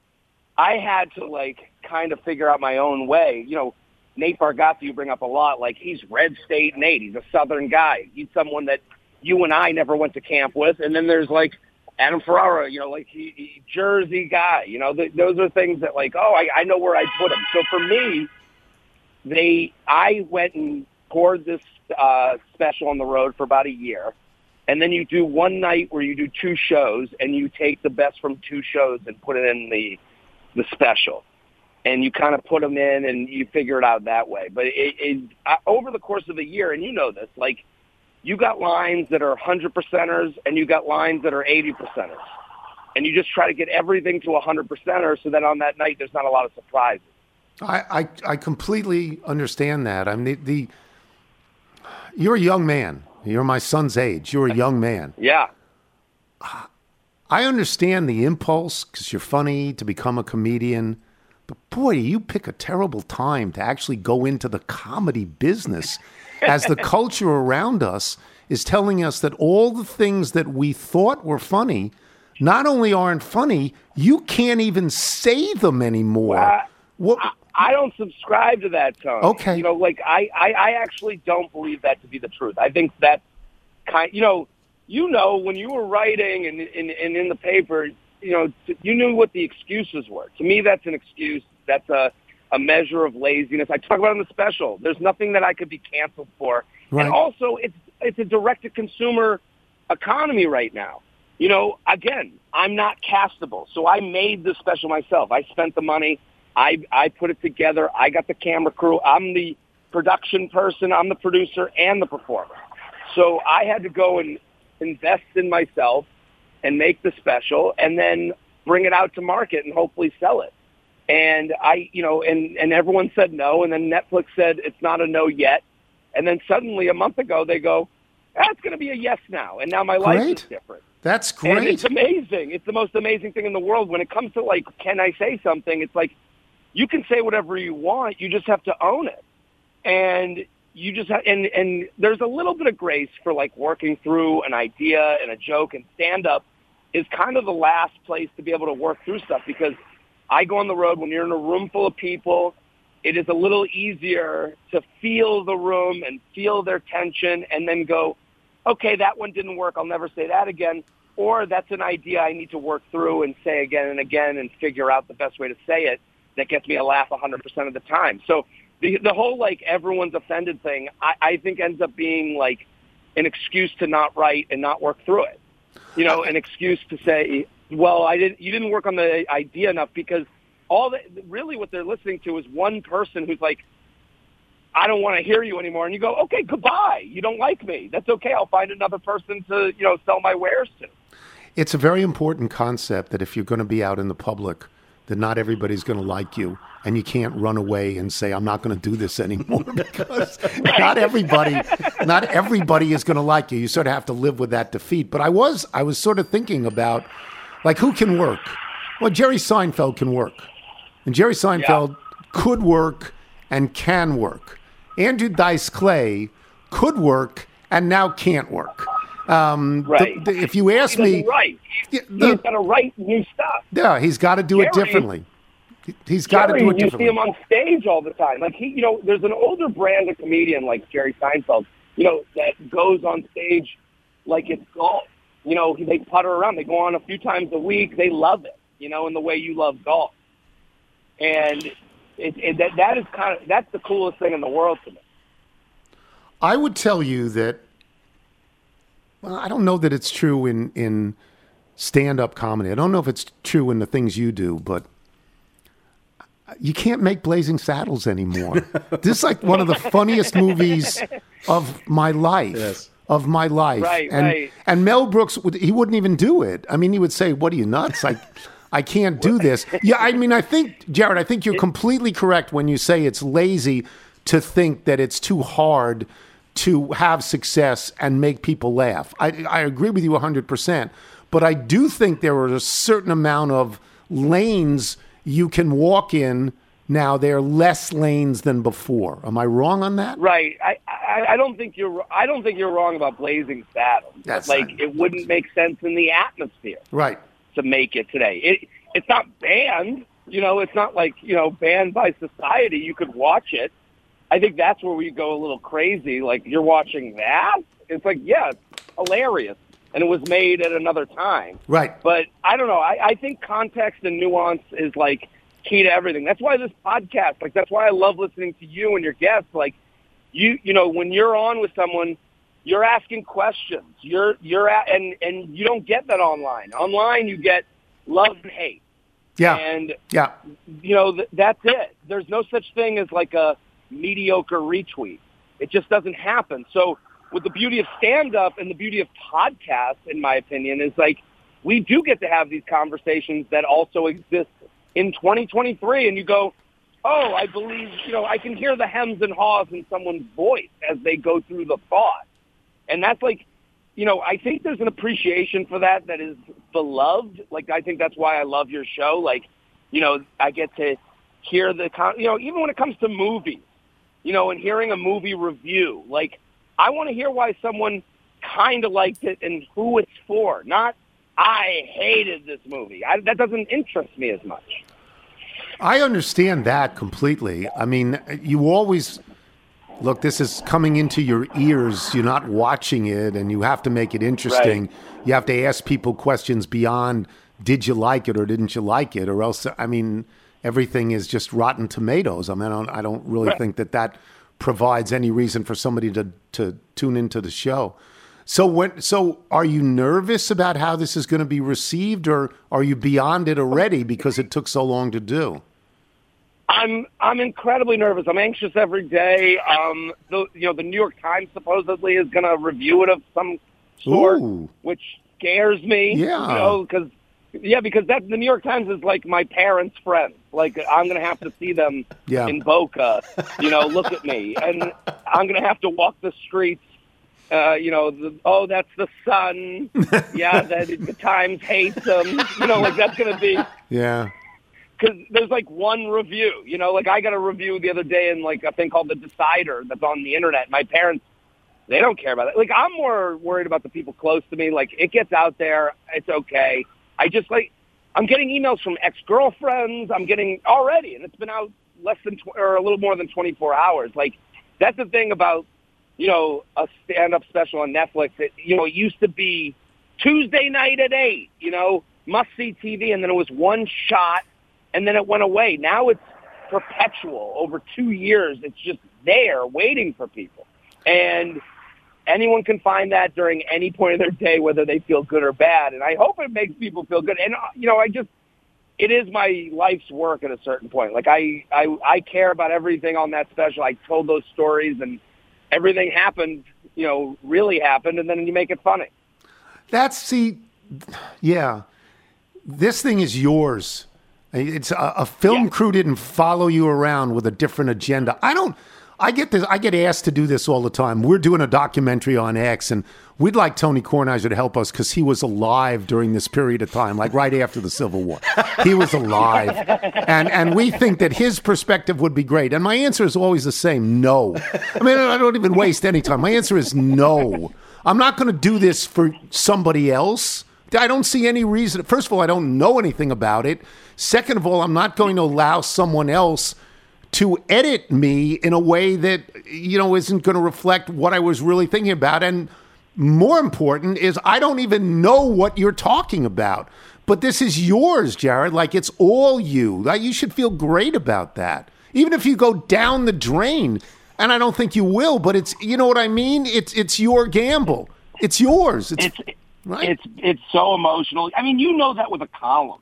I had to like kind of figure out my own way. You know, Nate Bargatze you bring up a lot. Like he's red state Nate. He's a Southern guy. He's someone that you and I never went to camp with. And then there's like Adam Ferrara. You know, like he, he Jersey guy. You know, th- those are things that like oh I, I know where I put him. So for me, they I went and poured this uh, special on the road for about a year, and then you do one night where you do two shows, and you take the best from two shows and put it in the the special, and you kind of put them in and you figure it out that way. But it, it uh, over the course of a year, and you know this, like you got lines that are hundred percenters, and you got lines that are eighty percenters, and you just try to get everything to a hundred percenter, so that on that night there's not a lot of surprises. I, I, I completely understand that. I mean, the, the you're a young man. You're my son's age. You're a young man. Yeah. I understand the impulse because you're funny to become a comedian. But boy, you pick a terrible time to actually go into the comedy business as the culture around us is telling us that all the things that we thought were funny not only aren't funny, you can't even say them anymore. Well, what? I don't subscribe to that, Tony. Okay. You know, like I, I, I actually don't believe that to be the truth. I think that kind, you know, you know, when you were writing and and, and in the paper, you know, you knew what the excuses were. To me, that's an excuse. That's a a measure of laziness. I talk about it in the special. There's nothing that I could be canceled for. Right. And also, it's it's a direct to consumer economy right now. You know, again, I'm not castable, so I made the special myself. I spent the money. I I put it together. I got the camera crew. I'm the production person. I'm the producer and the performer. So I had to go and invest in myself and make the special, and then bring it out to market and hopefully sell it. And I, you know, and and everyone said no, and then Netflix said it's not a no yet, and then suddenly a month ago they go, ah, that's going to be a yes now, and now my life Great. is different. That's And great. it's amazing. It's the most amazing thing in the world. When it comes to like, can I say something? It's like you can say whatever you want. You just have to own it, and you just have, and and there's a little bit of grace for like working through an idea and a joke and stand up is kind of the last place to be able to work through stuff because I go on the road when you're in a room full of people. It is a little easier to feel the room and feel their tension and then go, okay, that one didn't work. I'll never say that again. Or that's an idea I need to work through and say again and again and figure out the best way to say it that gets me a laugh 100% of the time. So the, the whole like everyone's offended thing, I, I think ends up being like an excuse to not write and not work through it. You know, uh, an excuse to say, well, I didn't, you didn't work on the idea enough because all that really what they're listening to is one person who's like, I don't want to hear you anymore. And you go, okay, goodbye. You don't like me. That's okay. I'll find another person to, you know, sell my wares to. It's a very important concept that if you're going to be out in the public, that not everybody's going to like you, and you can't run away and say, "I'm not going to do this anymore," because not everybody, not everybody is going to like you. You sort of have to live with that defeat. But I was, I was sort of thinking about, like, who can work? Well, Jerry Seinfeld can work, and Jerry Seinfeld could work and can work. Andrew Dice Clay could work and now can't work. Um, Right. the- if you ask me, write. the- He's got to write new stuff. yeah, he's got to do it differently. He's got to do it you differently. see him on stage all the time. Like he, you know, there's an older brand of comedian like Jerry Seinfeld, you know, that goes on stage like it's golf. You know, they putter around. They go on a few times a week. They love it, you know, in the way you love golf. And it, it, that that is kind of that's the coolest thing in the world to me. I would tell you that. Well, I don't know that it's true in in stand up comedy. I don't know if it's true in the things you do, but you can't make Blazing Saddles anymore. this is like one of the funniest movies of my life. Of my life, Right, and right. and Mel Brooks would he wouldn't even do it. I mean, he would say, "What are you nuts? I, I can't do this." Yeah, I mean, I think Jared, I think you're completely correct when you say it's lazy to think that it's too hard to have success and make people laugh. I, I agree with you 100%. But I do think there are a certain amount of lanes you can walk in now. There are less lanes than before. Am I wrong on that? Right. I, I I don't think you're I don't think you're wrong about Blazing Saddles. That's like it wouldn't make sense in the atmosphere Right. to make it today. It it's not banned. You know, it's not like you know banned by society. You could watch it. I think that's where we go a little crazy. Like you're watching that. It's like yeah, it's hilarious, and it was made at another time. Right. But I don't know. I, I think context and nuance is like key to everything. That's why this podcast, like that's why I love listening to you and your guests. Like you, you know, when you're on with someone, you're asking questions. You're you're at, and and you don't get that online. Online, you get love and hate. Yeah. And Yeah. you know th- that's it. There's no such thing as like a mediocre retweet. It just doesn't happen. So with the beauty of stand up and the beauty of podcasts, in my opinion, is like we do get to have these conversations that also exist in 2023. And you go, oh, I believe, you know, I can hear the hems and haws in someone's voice as they go through the thought. And that's like, you know, I think there's an appreciation for that that is beloved. Like, I think that's why I love your show. Like, you know, I get to hear the, con- you know, even when it comes to movies, you know, and hearing a movie review, like, I want to hear why someone kind of liked it and who it's for, not I hated this movie. I, that doesn't interest me as much. I understand that completely. I mean, you always look, this is coming into your ears. You're not watching it, and you have to make it interesting. You have to ask people questions beyond did you like it or didn't you like it, or else, I mean, everything is just rotten tomatoes. I mean, I don't, I don't really Right. think that that provides any reason for somebody to, to tune into the show. So when so are you nervous about how this is going to be received or are you beyond it already because it took so long to do? I'm I'm incredibly nervous. I'm anxious every day. Um, the you know the New York Times supposedly is going to review it of some sort, Ooh. which scares me. Yeah. you know, because yeah, because that the New York Times is like my parents' friends. Like I'm going to have to see them Yeah. in Boca. You know, look at me, and I'm going to have to walk the streets. Uh, you know, the, oh, that's the sun. yeah, that the Times hates them. You know, like that's going to be Yeah. because there's like one review. You know, like I got a review the other day in like a thing called the Decider that's on the internet. My parents, they don't care about it. Like I'm more worried about the people close to me. Like it gets out there, it's okay. I just like I'm getting emails from ex girlfriends. I'm getting already, and it's been out less than tw- or a little more than 24 hours. Like that's the thing about you know a stand up special on Netflix. It you know it used to be Tuesday night at eight. You know must see TV, and then it was one shot and then it went away. Now it's perpetual over two years. It's just there waiting for people. And anyone can find that during any point of their day, whether they feel good or bad. And I hope it makes people feel good. And, uh, you know, I just, it is my life's work at a certain point. Like I, I, I care about everything on that special. I told those stories and everything happened, you know, really happened. And then you make it funny. That's see, yeah. This thing is yours. It's a, a film crew didn't follow you around with a different agenda. I don't. I get this. I get asked to do this all the time. We're doing a documentary on X, and we'd like Tony Kornheiser to help us because he was alive during this period of time, like right after the Civil War. He was alive, and and we think that his perspective would be great. And my answer is always the same: no. I mean, I don't even waste any time. My answer is no. I'm not going to do this for somebody else. I don't see any reason. First of all, I don't know anything about it. Second of all, I'm not going to allow someone else to edit me in a way that you know isn't going to reflect what I was really thinking about. And more important is I don't even know what you're talking about. But this is yours, Jared. Like it's all you. Like, you should feel great about that. Even if you go down the drain, and I don't think you will, but it's you know what I mean. It's it's your gamble. It's yours. It's, It's it's it's so emotional. I mean, you know that with a column,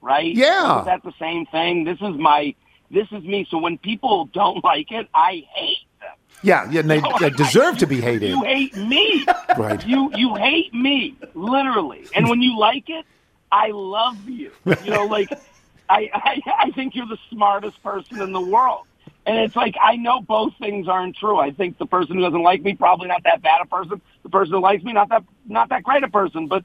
right? Yeah. Is that the same thing? This is my this is me. So when people don't like it, I hate them. yeah, yeah. And they, they deserve to be hated. You hate me. Right. You you hate me, literally. And when you like it, I love you. You know, like I, I I think you're the smartest person in the world. And it's like I know both things aren't true. I think the person who doesn't like me probably not that bad a person. The person who likes me not that not that great a person. But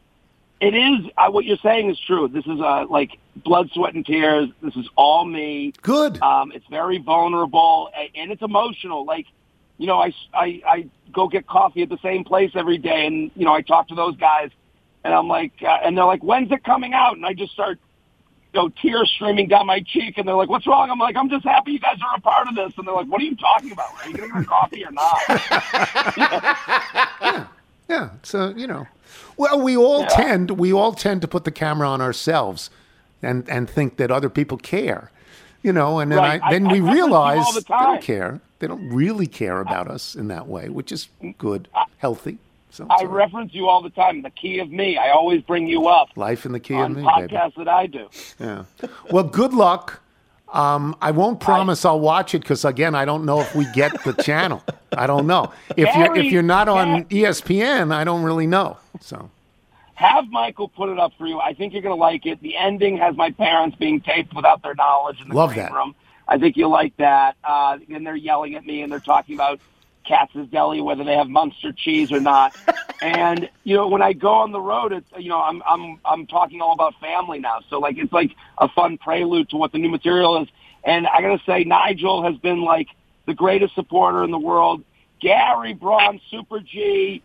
it is uh, what you're saying is true. This is uh, like blood, sweat, and tears. This is all me. Good. Um, it's very vulnerable a- and it's emotional. Like you know, I, I, I go get coffee at the same place every day, and you know, I talk to those guys, and I'm like, uh, and they're like, when's it coming out? And I just start, you know, tears streaming down my cheek, and they're like, what's wrong? I'm like, I'm just happy you guys are a part of this, and they're like, what are you talking about? Are you getting coffee or not? Yeah, so you know, well, we all Yeah. tend we all tend to put the camera on ourselves, and and think that other people care, you know, and then Right. I, then I- we I realize the they don't care. They don't really care about us in that way, which is good, healthy. So I reference you all the time. The key of me. I always bring you up life in the key of me, baby. podcasts that I do. Yeah. Well, good luck. Um, I won't promise I'll watch it because again, I don't know if we get the channel. I don't know if you're if you're not on ESPN. I don't really know. So Have Michael put it up for you. I think you're going to like it. The ending has my parents being taped without their knowledge in the Love green that. room. I think you'll like that. Uh, and they're yelling at me and they're talking about Katz's Deli, whether they have Munster cheese or not. and you know, when I go on the road, it's you know, I'm I'm I'm talking all about family now. So like, it's like a fun prelude to what the new material is. And I got to say, Nigel has been like the greatest supporter in the world. Gary Braun, Super G.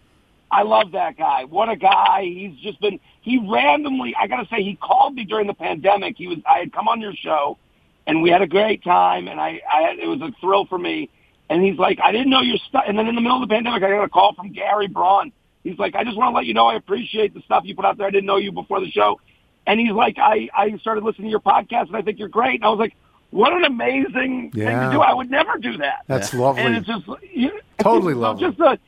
I love that guy. What a guy. He's just been, he randomly, I got to say, he called me during the pandemic. He was, I had come on your show and we had a great time and I, I had, it was a thrill for me. And he's like, I didn't know your stuff. And then in the middle of the pandemic, I got a call from Gary Braun. He's like, I just want to let you know I appreciate the stuff you put out there. I didn't know you before the show. And he's like, I, I started listening to your podcast and I think you're great. And I was like, what an amazing thing to do. I would never do that. That's lovely. And it's just, you, Totally so lovely. Just a,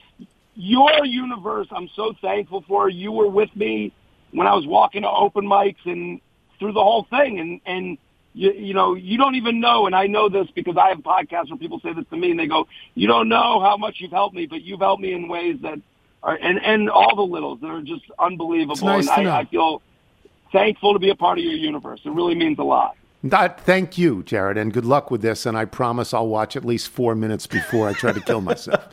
your universe, I'm so thankful for. You were with me when I was walking to open mics and through the whole thing. And, and you, you know, you don't even know, and I know this because I have podcasts where people say this to me and they go, you don't know how much you've helped me, but you've helped me in ways that are, and, and all the littles that are just unbelievable. It's nice and to I, know. I feel thankful to be a part of your universe. It really means a lot. that, thank you, Jared, and good luck with this. And I promise I'll watch at least four minutes before I try to kill myself.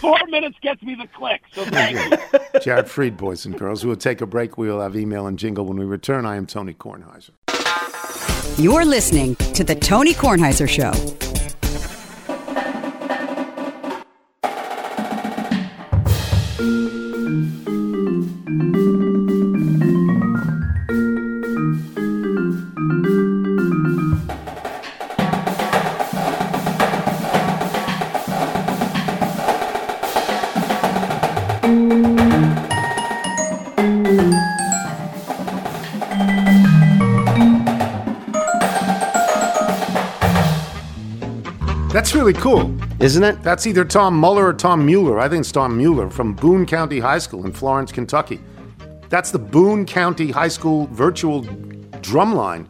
Four minutes gets me the click, so thank you. Jared Fried, boys and girls. We will take a break. We will have email and jingle when we return. I am Tony Kornheiser. You're listening to The Tony Kornheiser Show. Really cool. Isn't it? That's either Tom Muller or Tom Mueller. I think it's Tom Mueller from Boone County High School in Florence, Kentucky. That's the Boone County High School virtual drumline.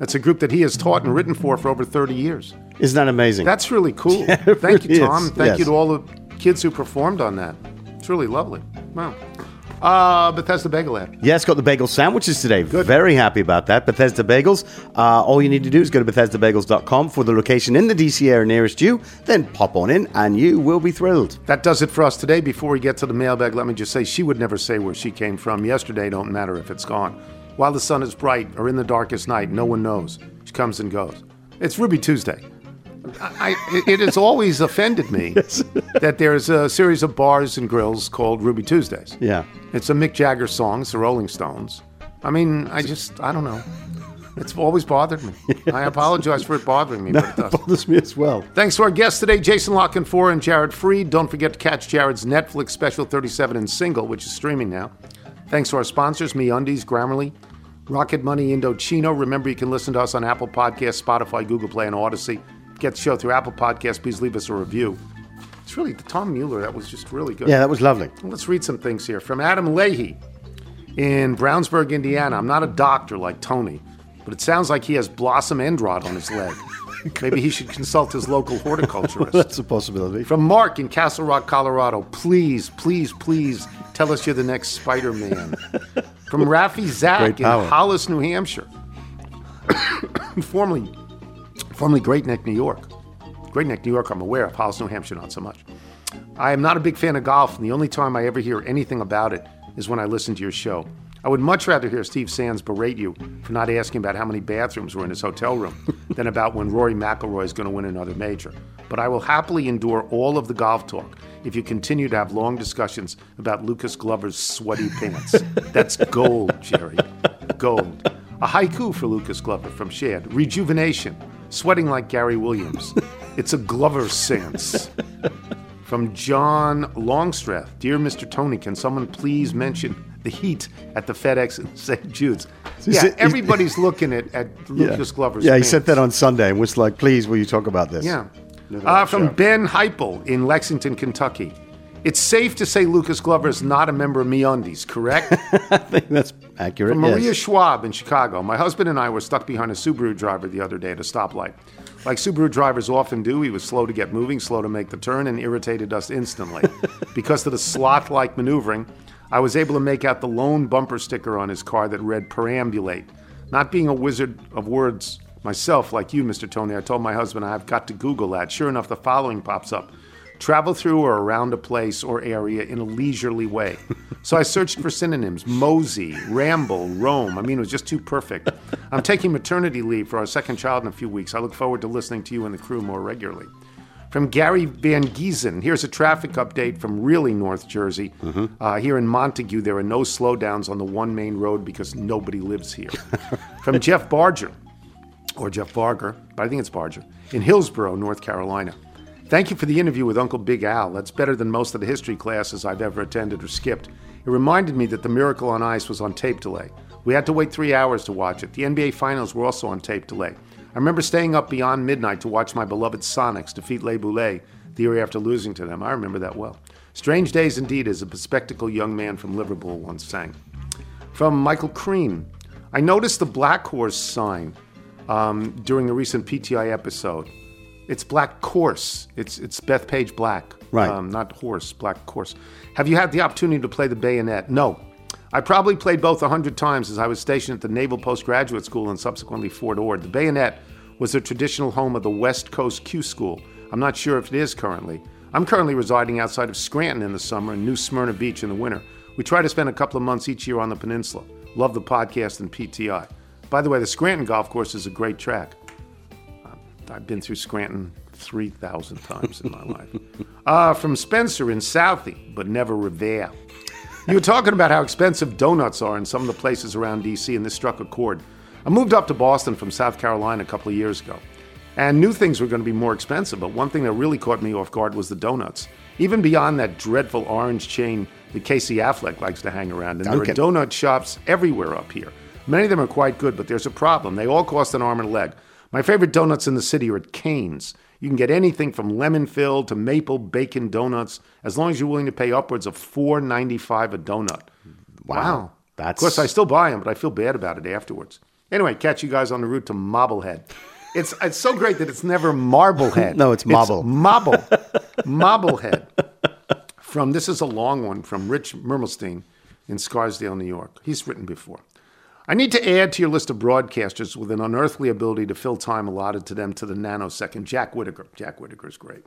That's a group that he has taught and written for for over 30 years. Isn't that amazing? That's really cool. Yeah, Thank really you, Tom. is. Thank Yes. you to all the kids who performed on that. It's really lovely. Wow. Uh, Bethesda Bagel Ad. Yes, got the bagel sandwiches today. Very happy about that. Bethesda Bagels. Uh, all you need to do is go to BethesdaBagels.com for the location in the DC area nearest you. Then pop on in and you will be thrilled. That does it for us today. Before we get to the mailbag, let me just say she would never say where she came from. Yesterday don't matter if it's gone. While the sun is bright or in the darkest night, no one knows. She comes and goes. It's Ruby Tuesday. I, it has always offended me that there's a series of bars and grills called Ruby Tuesdays. Yeah. It's a Mick Jagger song. It's the Rolling Stones. I mean, I just, I don't know. It's always bothered me. I apologize for it bothering me, but it does. bothers me as well. Thanks to our guests today, Jason La Canfora and Jared Fried. Don't forget to catch Jared's Netflix special 37 and single, which is streaming now. Thanks to our sponsors, MeUndies, Grammarly, Rocket Money Indochino. Remember, you can listen to us on Apple Podcasts, Spotify, Google Play, and Audacy. Get the show through Apple Podcasts. Please leave us a review. It's really the Tom Mueller. That was just really good. Yeah, that was lovely. Let's read some things here from Adam Leahy in Brownsburg, Indiana. I'm not a doctor like Tony, but it sounds like he has blossom end rot on his leg. Maybe he should consult his local horticulturist. That's a possibility. From Mark in Castle Rock, Colorado. Please, please, please tell us you're the next Spider Man. From Rafi Zach Great in. Hollis, New Hampshire. formerly, formerly Great Neck, New York. Great Neck, New York, I'm aware of. Hollis, New Hampshire, not so much. I am not a big fan of golf, and the only time I ever hear anything about it is when I listen to your show. I would much rather hear Steve Sands berate you for not asking about how many bathrooms were in his hotel room than about when Rory McIlroy is going to win another major. But I will happily endure all of the golf talk if you continue to have long discussions about Lucas Glover's sweaty pants. That's gold, Jerry. Gold. A haiku for Lucas Glover from Shad. Rejuvenation. Sweating like Gary Williams. It's a Glover sense. From John Longstreth. Dear Mr. Tony, can someone please mention the heat at the FedEx in St. Jude's? Yeah, it- everybody's looking at, at Lucas Glover's Yeah, he pants. said that on Sunday and was like, please, will you talk about this? Yeah. Uh, from show. Ben Heipel in Lexington, Kentucky. It's safe to say Lucas Glover is not a member of MeUndies, correct? I think that's accurate. From Maria yes. Schwab in Chicago. My husband and I were stuck behind a Subaru driver the other day at a stoplight. Like Subaru drivers often do, he was slow to get moving, slow to make the turn, and irritated us instantly. because of the sloth like maneuvering, I was able to make out the lone bumper sticker on his car that read perambulate. Not being a wizard of words myself, like you, Mr. Tony, I told my husband I've got to Google that. Sure enough, the following pops up travel through or around a place or area in a leisurely way. So I searched for synonyms mosey, ramble, roam. I mean, it was just too perfect. I'm taking maternity leave for our second child in a few weeks. I look forward to listening to you and the crew more regularly. From Gary Van Giesen, here's a traffic update from really North Jersey. Uh, here in Montague, there are no slowdowns on the one main road because nobody lives here. from Jeff Barger, or Jeff Barger, but I think it's Barger, in Hillsborough, North Carolina. Thank you for the interview with Uncle Big Al. That's better than most of the history classes I've ever attended or skipped. It reminded me that the Miracle on Ice was on tape delay. We had to wait three hours to watch it. The NBA Finals were also on tape delay. I remember staying up beyond midnight to watch my beloved Sonics defeat Les Boulets the year after losing to them. I remember that well. Strange days indeed, as a bespectacled young man from Liverpool once sang. From Michael Crean. I noticed the Black Horse sign um, during a recent PTI episode. It's Black Course. It's it's Bethpage Black. Right. Um, not horse, Black Course. Have you had the opportunity to play the bayonet? No. I probably played both a hundred times as I was stationed at the Naval Postgraduate School and subsequently Fort Ord. The bayonet was the traditional home of the West Coast Q School. I'm not sure if it is currently. I'm currently residing outside of Scranton in the summer and New Smyrna Beach in the winter. We try to spend a couple of months each year on the peninsula. Love the podcast and PTI. By the way, the Scranton Golf Course is a great track. I've been through Scranton 3,000 times in my life. Uh, from Spencer in Southie, but never Revere. You were talking about how expensive donuts are in some of the places around D.C., and this struck a chord. I moved up to Boston from South Carolina a couple of years ago, and knew things were going to be more expensive, but one thing that really caught me off guard was the donuts. Even beyond that dreadful orange chain that Casey Affleck likes to hang around, and there are donut shops everywhere up here. Many of them are quite good, but there's a problem. They all cost an arm and a leg. My favorite donuts in the city are at Kane's. You can get anything from lemon filled to maple bacon donuts as long as you're willing to pay upwards of four ninety five a donut. Wow. That's- Of course, I still buy them, but I feel bad about it afterwards. Anyway, catch you guys on the route to Marblehead. It's it's so great that it's never Marblehead. No, it's Marble. Mobble. Marblehead. From this is a long one from Rich Mermelstein in Scarsdale, New York. He's written before. I need to add to your list of broadcasters with an unearthly ability to fill time allotted to them to the nanosecond. Jack Whitaker. Jack Whitaker's great.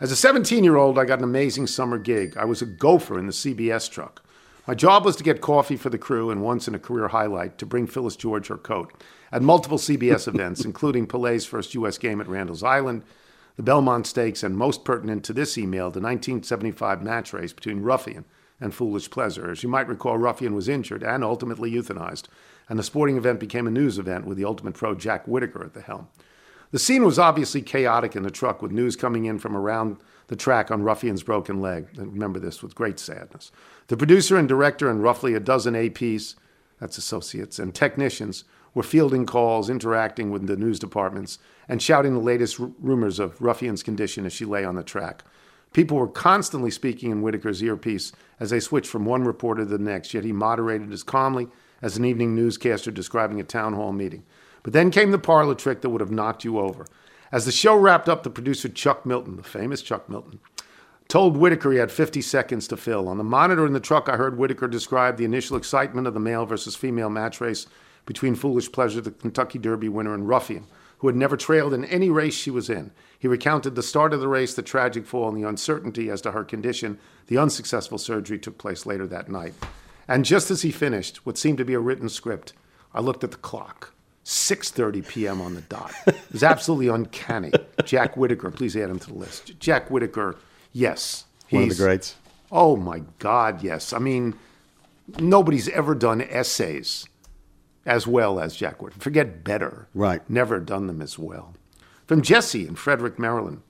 As a 17 year old, I got an amazing summer gig. I was a gopher in the CBS truck. My job was to get coffee for the crew and once in a career highlight to bring Phyllis George her coat at multiple CBS events, including Pelé's first U.S. game at Randall's Island, the Belmont Stakes, and most pertinent to this email, the 1975 match race between Ruffian and Foolish Pleasure. As you might recall, Ruffian was injured and ultimately euthanized, and the sporting event became a news event with the ultimate pro Jack Whitaker at the helm. The scene was obviously chaotic in the truck, with news coming in from around the track on Ruffian's broken leg. And remember this with great sadness. The producer and director and roughly a dozen APs that's associates, and technicians were fielding calls, interacting with the news departments, and shouting the latest r- rumors of Ruffian's condition as she lay on the track. People were constantly speaking in Whitaker's earpiece as they switched from one reporter to the next, yet he moderated as calmly as an evening newscaster describing a town hall meeting. But then came the parlor trick that would have knocked you over. As the show wrapped up, the producer Chuck Milton, the famous Chuck Milton, told Whitaker he had 50 seconds to fill. On the monitor in the truck, I heard Whitaker describe the initial excitement of the male versus female match race between Foolish Pleasure, the Kentucky Derby winner, and Ruffian, who had never trailed in any race she was in. He recounted the start of the race, the tragic fall, and the uncertainty as to her condition. The unsuccessful surgery took place later that night. And just as he finished what seemed to be a written script, I looked at the clock. 6:30 p.m. on the dot. It was absolutely uncanny. Jack Whitaker, please add him to the list. Jack Whitaker, yes, One of the greats. Oh my God, yes. I mean, nobody's ever done essays as well as Jack Whitaker. Forget better. Right. Never done them as well. From Jesse in Frederick, Maryland.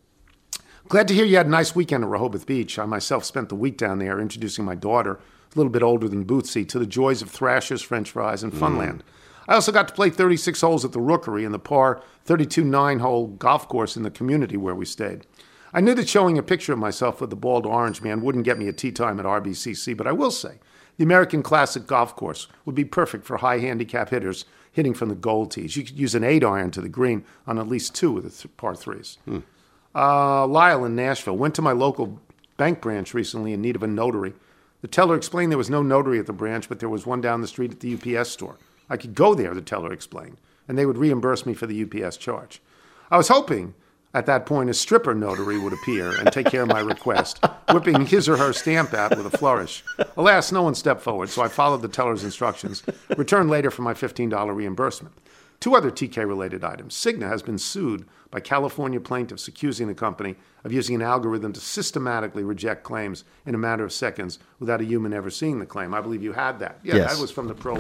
Glad to hear you had a nice weekend at Rehoboth Beach. I myself spent the week down there introducing my daughter, a little bit older than Bootsy, to the joys of Thrashers, French fries, and Funland. Mm. I also got to play 36 holes at the Rookery and the par 32 nine hole golf course in the community where we stayed. I knew that showing a picture of myself with the bald orange man wouldn't get me a tee time at RBCC, but I will say the American Classic Golf Course would be perfect for high handicap hitters hitting from the gold tees. You could use an eight iron to the green on at least two of the th- par threes. Uh, Lyle in Nashville went to my local bank branch recently in need of a notary. The teller explained there was no notary at the branch, but there was one down the street at the UPS store. I could go there, the teller explained, and they would reimburse me for the UPS charge. I was hoping at that point a stripper notary would appear and take care of my request, whipping his or her stamp out with a flourish. Alas, no one stepped forward, so I followed the teller's instructions, returned later for my $15 reimbursement. Two other TK related items. Cigna has been sued by California plaintiffs accusing the company of using an algorithm to systematically reject claims in a matter of seconds without a human ever seeing the claim. I believe you had that. Yeah, Yes. that was from the Pro.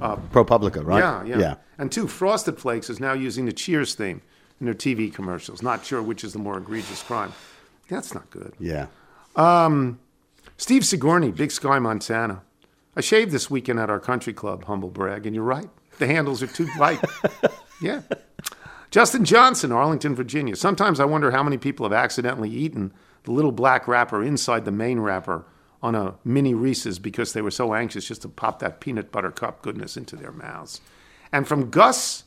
Uh, ProPublica, right? Yeah, yeah, Yeah. And two, Frosted Flakes is now using the Cheers theme in their TV commercials. Not sure which is the more egregious crime. That's not good. Yeah. Um, Steve Sigourney, Big Sky, Montana. I shaved this weekend at our country club, humble brag, and you're right. The handles are too light. yeah. Justin Johnson, Arlington, Virginia. Sometimes I wonder how many people have accidentally eaten the little black wrapper inside the main wrapper on a mini Reese's because they were so anxious just to pop that peanut butter cup goodness into their mouths. And from Gus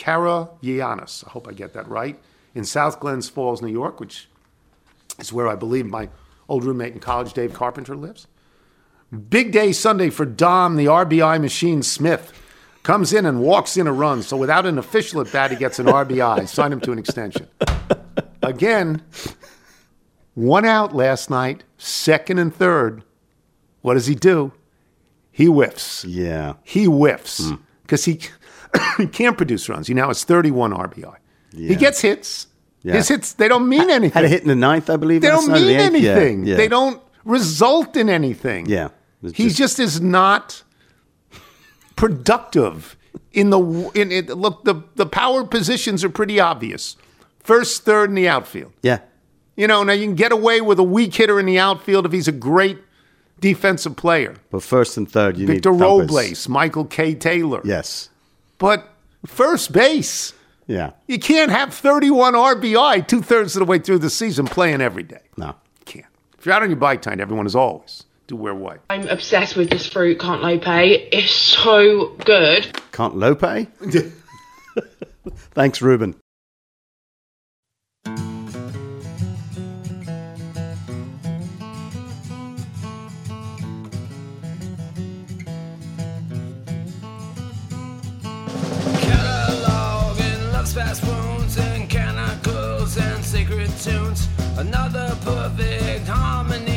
Karayanis, Karayanis, I hope I get that right, in South Glens Falls, New York, which is where I believe my old roommate in college, Dave Carpenter, lives. Big day Sunday for Dom, the RBI machine Smith. Comes in and walks in a run. So without an official at bat, he gets an RBI. Sign him to an extension. Again, one out last night, second and third. What does he do? He whiffs. Yeah. He whiffs hmm. because he, he can't produce runs. He now has 31 RBI. He gets hits. Yeah. His hits, they don't mean anything. Had a hit in the ninth, I believe. They don't mean the. Yeah, anything. Yeah. They don't result in anything. Yeah. He just, is not productive in the in it. Look, the the power positions are pretty obvious. First, third, in the outfield. Yeah. You know, now you can get away with a weak hitter in the outfield if he's a great defensive player. But first and third, you Victor need thumpers. Robles, Michael K. Taylor. Yes. But first base, Yeah. you can't have 31 RBI two thirds of the way through the season playing every day. No. You Can't. If you're out on your bike time, everyone is always do wear white. I'm obsessed with this fruit, can't lope. It's so good. Can't Lope? Thanks, Ruben. Another perfect harmony.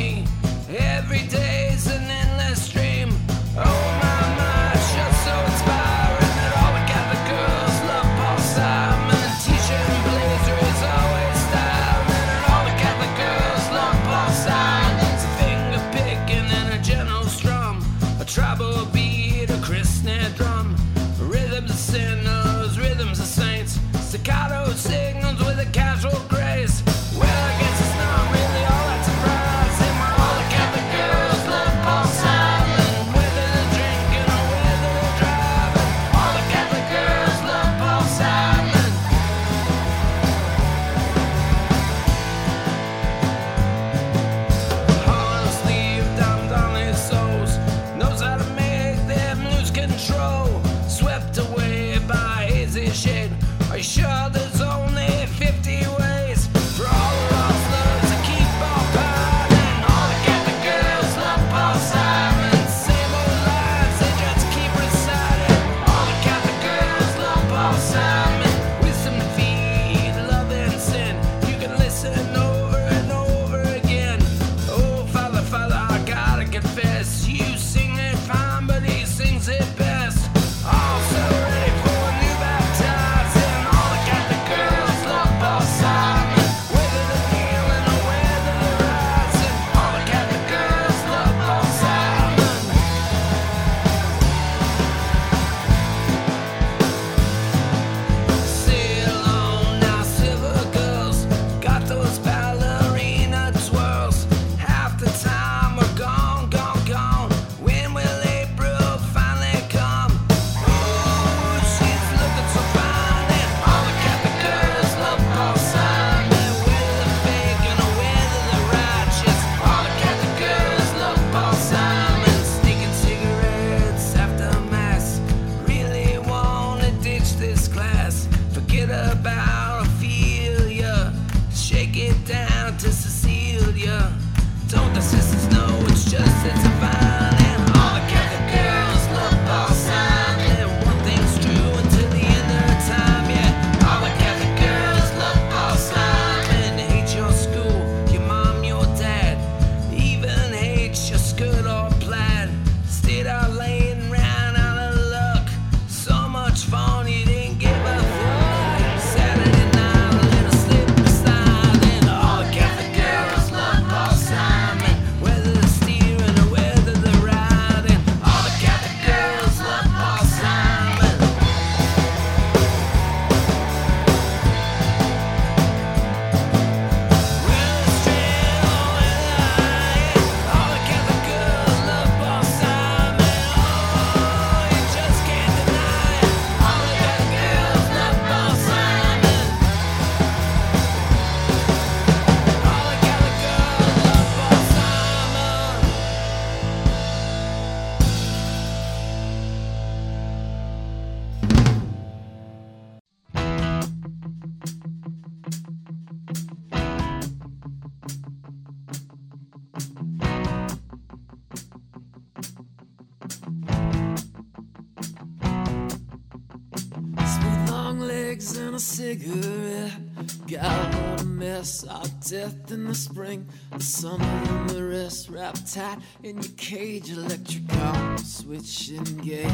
The spring, the summer and the rest. Wrapped tight in your cage, electric arm, switch engage.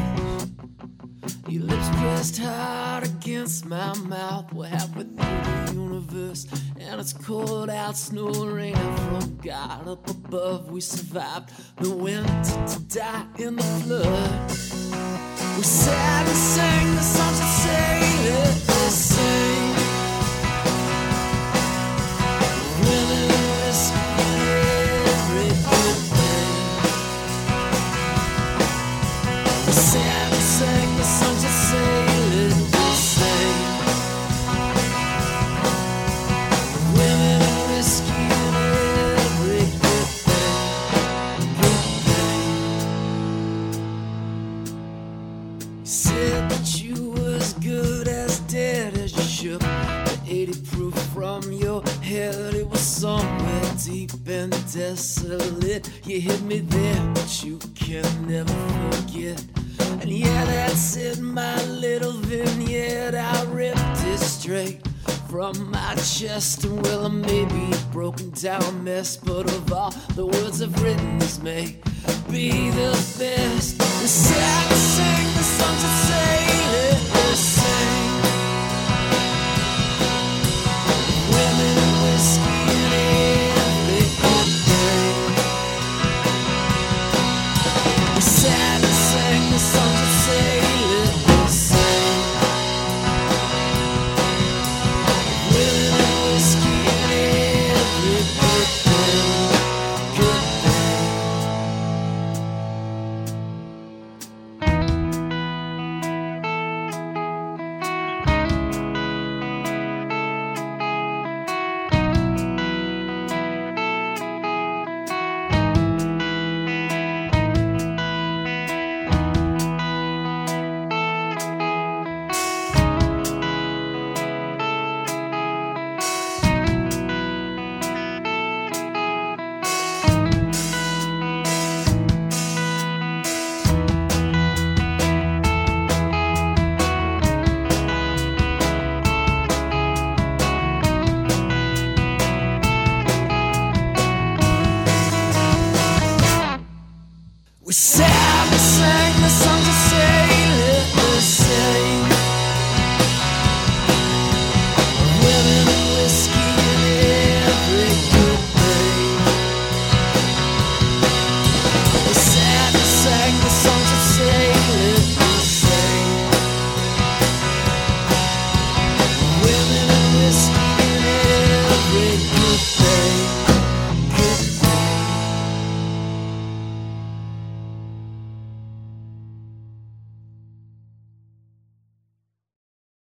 Your lips pressed hard against my mouth. We're halfway through the universe, and it's cold out, snow raining from God up above. We survived the winter to die in the flood. We sat and sang the songs that say it the deep and desolate. You hit me there, but you can never forget. And yeah, that's it, my little vignette. I ripped it straight from my chest. And well, I may be a broken down mess, but of all the words I've written, this may be the best. And sang the songs